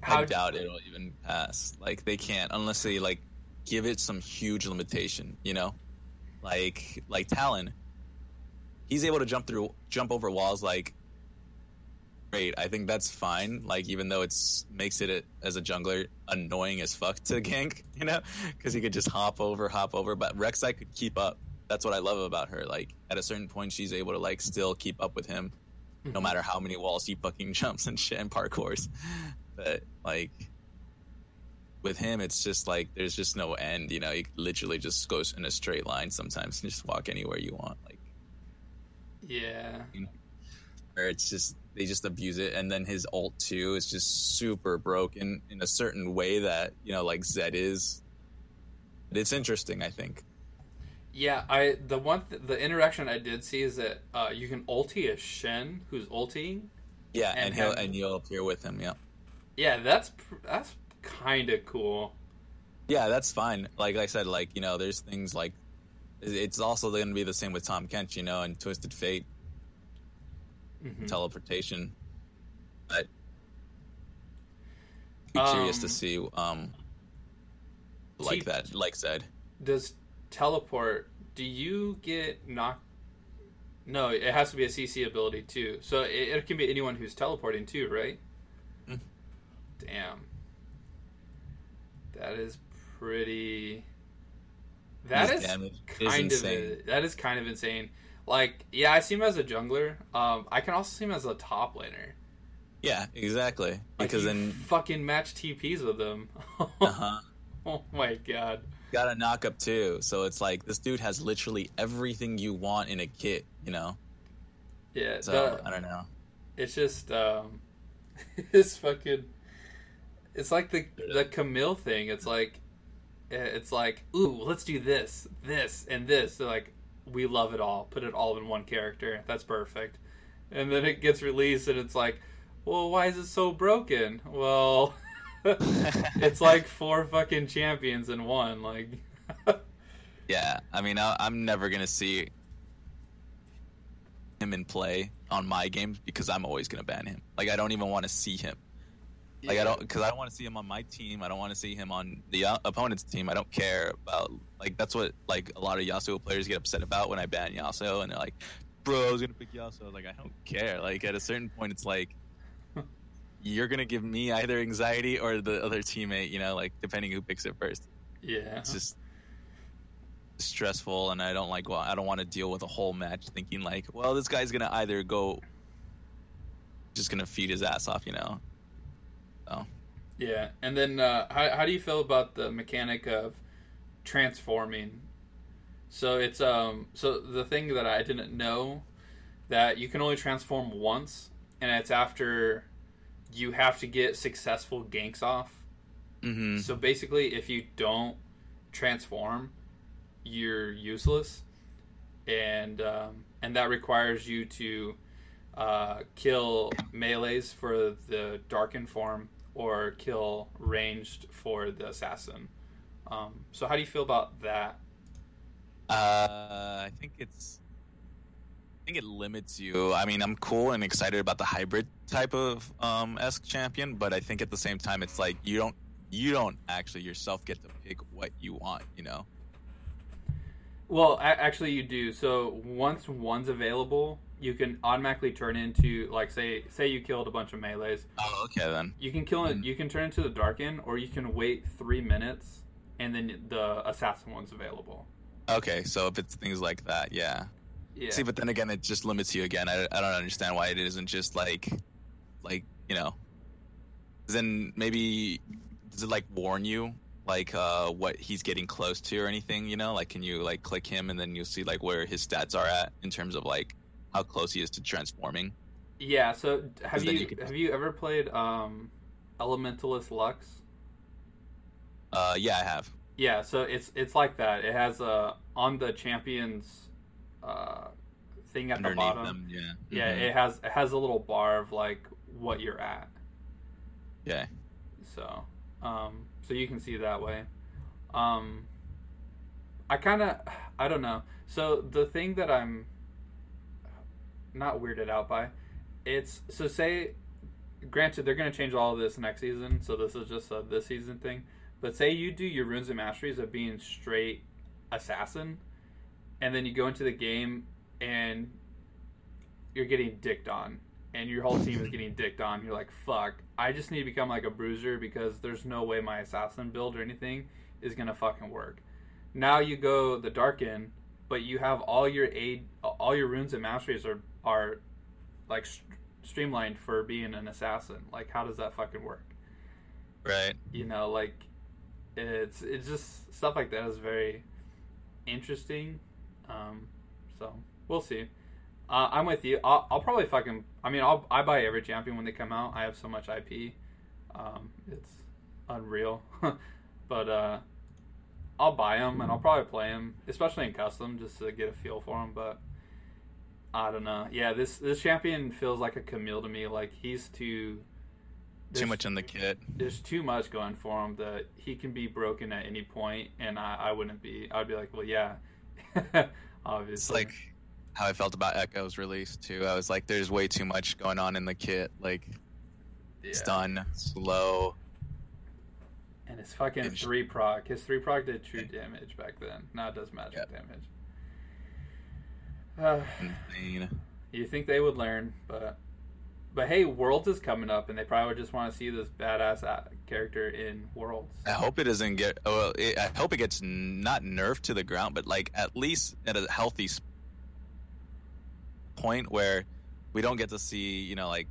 I doubt it'll even pass. Like they can't unless they like give it some huge limitation. You know, like like Talon. He's able to jump through, jump over walls. Like great. I think that's fine. Like even though it's makes it as a jungler annoying as fuck to gank. You know, because he could just hop over, hop over. But Rek'Sai could keep up. That's what I love about her. Like at a certain point, she's able to like still keep up with him no mm-hmm. matter how many walls he fucking jumps and shit and parkours. But like with him, it's just like there's just no end. You know, he literally just goes in a straight line sometimes and just walk anywhere you want. Like, Yeah. or it's just they just abuse it, and then his alt too is just super broken in a certain way that you know, like Zed is. But it's interesting, I think. Yeah, I the one th- the interaction I did see is that uh, you can ulti a Shen who's ulting. Yeah, And and, he'll have- and you'll appear with him. Yeah, Yeah, that's pr- that's kind of cool. yeah, that's fine. Like I said, like you know, there's things like it's also going to be the same with Tahm Kench, you know, and Twisted Fate. Mhm. teleportation. But be Um, curious to see um like that, like said. Does teleport? Do you get knocked? No, it has to be a CC ability too. So it, it can be anyone who's teleporting too, right? Mm. Damn. That is pretty. That His is is kind of insane. that is kind of insane. Like, yeah, I see him as a jungler. Um, I can also see him as a top laner. Yeah, exactly. Like, Because then fucking match TPs with him. uh-huh. oh my god. got a knock up too. So it's like this dude has literally everything you want in a kit, you know. Yeah, So the- I don't know. it's just um, it's fucking. It's like the the Camille thing. It's like, it's like, ooh, let's do this, this, and this. They're like, we love it all. Put it all in one character. That's perfect. And then it gets released, and it's like, well, why is it so broken? Well, it's like four fucking champions in one. Like, Yeah, I mean, I, I'm never gonna see him in play on my games because I'm always gonna ban him. Like, I don't even want to see him. Like I don't because I don't want to see him on my team. I don't want to see him on the uh, opponent's team. I don't care about like that's what like a lot of Yasuo players get upset about when I ban Yasuo and they're like, "Bro, I was gonna pick Yasuo." I was like, I don't care. Like at a certain point, it's like you're gonna give me either anxiety or the other teammate. You know, like depending who picks it first. Yeah. It's just stressful, and I don't like. Well, I don't want to deal with a whole match thinking like, well, this guy's gonna either go, just gonna feed his ass off. You know. So. Yeah, and then uh, how how do you feel about the mechanic of transforming? So it's um so the thing that I didn't know that you can only transform once, and it's after you have to get successful ganks off. Mm-hmm. So basically, if you don't transform, you're useless, and um, and that requires you to uh, kill melees for the darkened form or kill ranged for the assassin. Um, so how do you feel about that? Uh, I think it's. I think it limits you. I mean, I'm cool and excited about the hybrid type of um esque champion, but I think at the same time, it's like you don't you don't actually yourself get to pick what you want. You know. Well, actually, you do. So once one's available, you can automatically turn into like say say you killed a bunch of melees. Oh, okay then. You can kill it. Mhm. You can turn into the Darkin, or you can wait three minutes, and then the assassin one's available. Okay, so if it's things like that, yeah. Yeah. See, but then again, it just limits you again. I, I don't understand why it isn't just like, like you know, then maybe does it like warn you like uh, what he's getting close to or anything? You know, like can you like click him and then you'll see like where his stats are at in terms of like how close he is to transforming. Yeah. So have you, you can- have you ever played um, Elementalist Lux? Uh, yeah, I have. Yeah. So it's it's like that. It has a on the champions uh, thing at the bottom. them, yeah. Yeah, Mhm. it has it has a little bar of like what you're at. yeah. So, um, so you can see that way. Um, I kind of, I don't know. So the thing that I'm not weirded out by, it's so say, granted they're gonna change all of this next season, so this is just a this season thing. But say you do your runes and masteries of being straight assassin, and then you go into the game and you're getting dicked on and your whole team is getting dicked on, you're like, fuck, I just need to become like a bruiser because there's no way my assassin build or anything is gonna fucking work. Now you go the dark Darkin, but you have all your aid, all your runes and masteries are are like st- streamlined for being an assassin. Like, how does that fucking work? Right. You know, like it's it's just stuff like that is very interesting. Um, so we'll see. Uh, I'm with you. I'll, I'll probably fucking. I mean, I'll I buy every champion when they come out. I have so much IP. Um, it's unreal. but uh, I'll buy them and I'll probably play them, especially in custom, just to get a feel for them. But I don't know. Yeah, this this champion feels like a Camille to me. Like he's too Too much in the kit. there's too much going for him that he can be broken at any point, and I, I wouldn't be. I'd be like, well, yeah, obviously. It's like how I felt about Ekko's release too. I was like, there's way too much going on in the kit. Like yeah. stun, slow. and it's fucking It's- three proc. His three proc did true damage back then. Now it does magic damage. Uh, Insane. you think they would learn, but but hey, Worlds is coming up, and they probably would just want to see this badass character in Worlds. I hope it doesn't get. Well, it, I hope it gets not nerfed to the ground, but like at least at a healthy point where we don't get to see, you know, like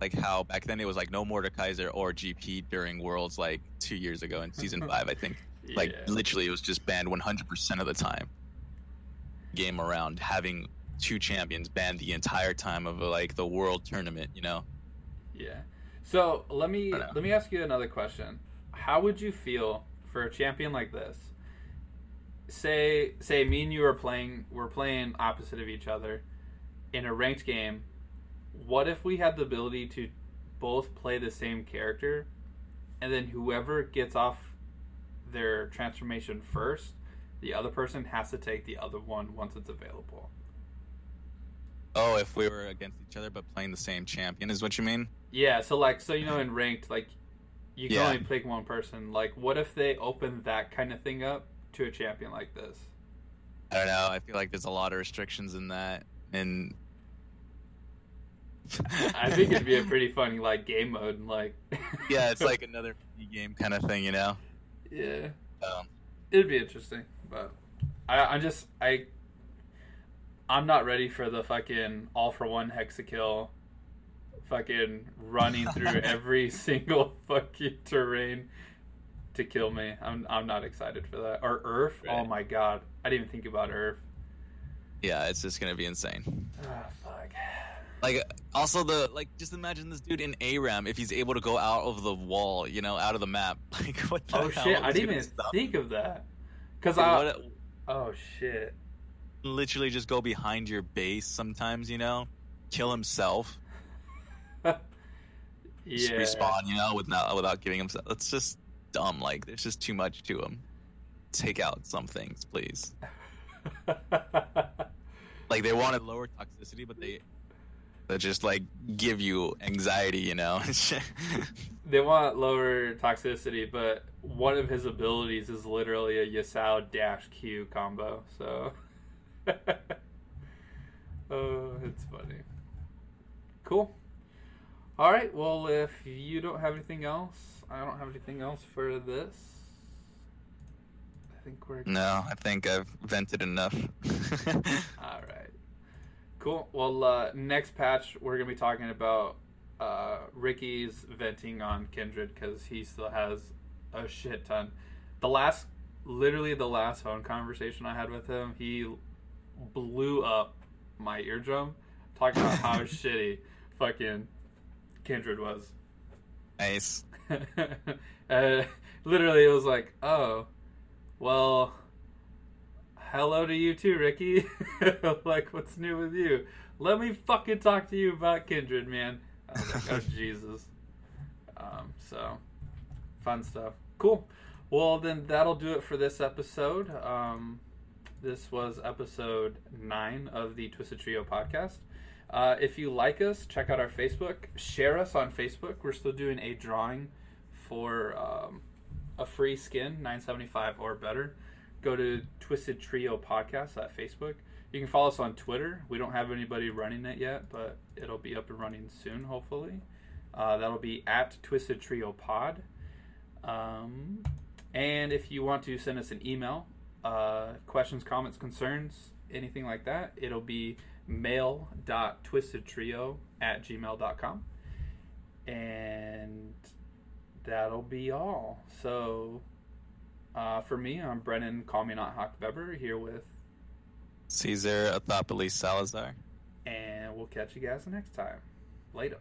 like how back then it was like no Mordekaiser or GP during Worlds like two years ago in season five, I think. Like Yeah. literally, it was just banned 100% of the time. Game around having two champions banned the entire time of like the world tournament, you know. Yeah. So let me let me ask you another question. How would you feel for a champion like this? Say say me and you are playing we're playing opposite of each other in a ranked game. What if we had the ability to both play the same character and then whoever gets off their transformation first, the other person has to take the other one once it's available. Oh, if we were against each other but playing the same champion, is what you mean? Yeah, so like so you know in ranked like you can Yeah. only pick one person. Like what if they open that kind of thing up to a champion like this? I don't know. I feel like there's a lot of restrictions in that, and I think it'd be a pretty funny like game mode and like yeah, it's like another game kind of thing, you know. yeah, Um, it'd be interesting, but I I'm just I I'm not ready for the fucking all for one hexakill fucking running through every single fucking terrain to kill me. I'm I'm not excited for that. Or URF? Oh my god. I didn't even think about URF. yeah, it's just gonna be insane. Ah, fuck. Like, also the like, just imagine this dude in ARAM if he's able to go out of the wall, you know, out of the map. Like, what the Oh shit! I didn't even think of that. Cause I what- oh shit. literally just go behind your base sometimes, you know, kill himself, yeah. just respawn, you know, without without giving himself. It's just dumb. Like, there's just too much to him. Take out some things, please. Like they wanted lower toxicity, but they they just like give you anxiety, you know. they want lower toxicity, but one of his abilities is literally a Yasuo dash Q combo. So, oh, it's funny. Cool. All right. Well, if you don't have anything else, I don't have anything else for this. I think we're no, I think I've vented enough. Cool. Well, uh, next patch we're gonna be talking about uh, Ricky's venting on Kindred because he still has a shit ton. the last, literally the last phone conversation I had with him, he blew up my eardrum, talking about how shitty fucking Kindred was. Nice. uh, literally, it was like, oh, well, hello to you too, Ricky. like, what's new with you? Let me fucking talk to you about Kindred, man. I was like, oh, Jesus. Um, so, fun stuff. Cool. Well, then that'll do it for this episode. Um, this was episode nine of the Twisted Trio podcast. Uh, if you like us, check out our Facebook. Share us on Facebook. We're still doing a drawing for um, a free skin, nine seventy five or better. Go to Twisted Trio Podcast at Facebook. You can follow us on Twitter. We don't have anybody running it yet, but it'll be up and running soon, hopefully. Uh, that'll be at Twisted Trio Pod. Um, and if you want to send us an email, uh, questions, comments, concerns, anything like that, it'll be mail.twistedtrio at gmail.com. And that'll be all. So uh, for me, I'm Brennan, call me not Hawk Weber, here with Caesar Athawpolese Salazar. And we'll catch you guys next time. Later.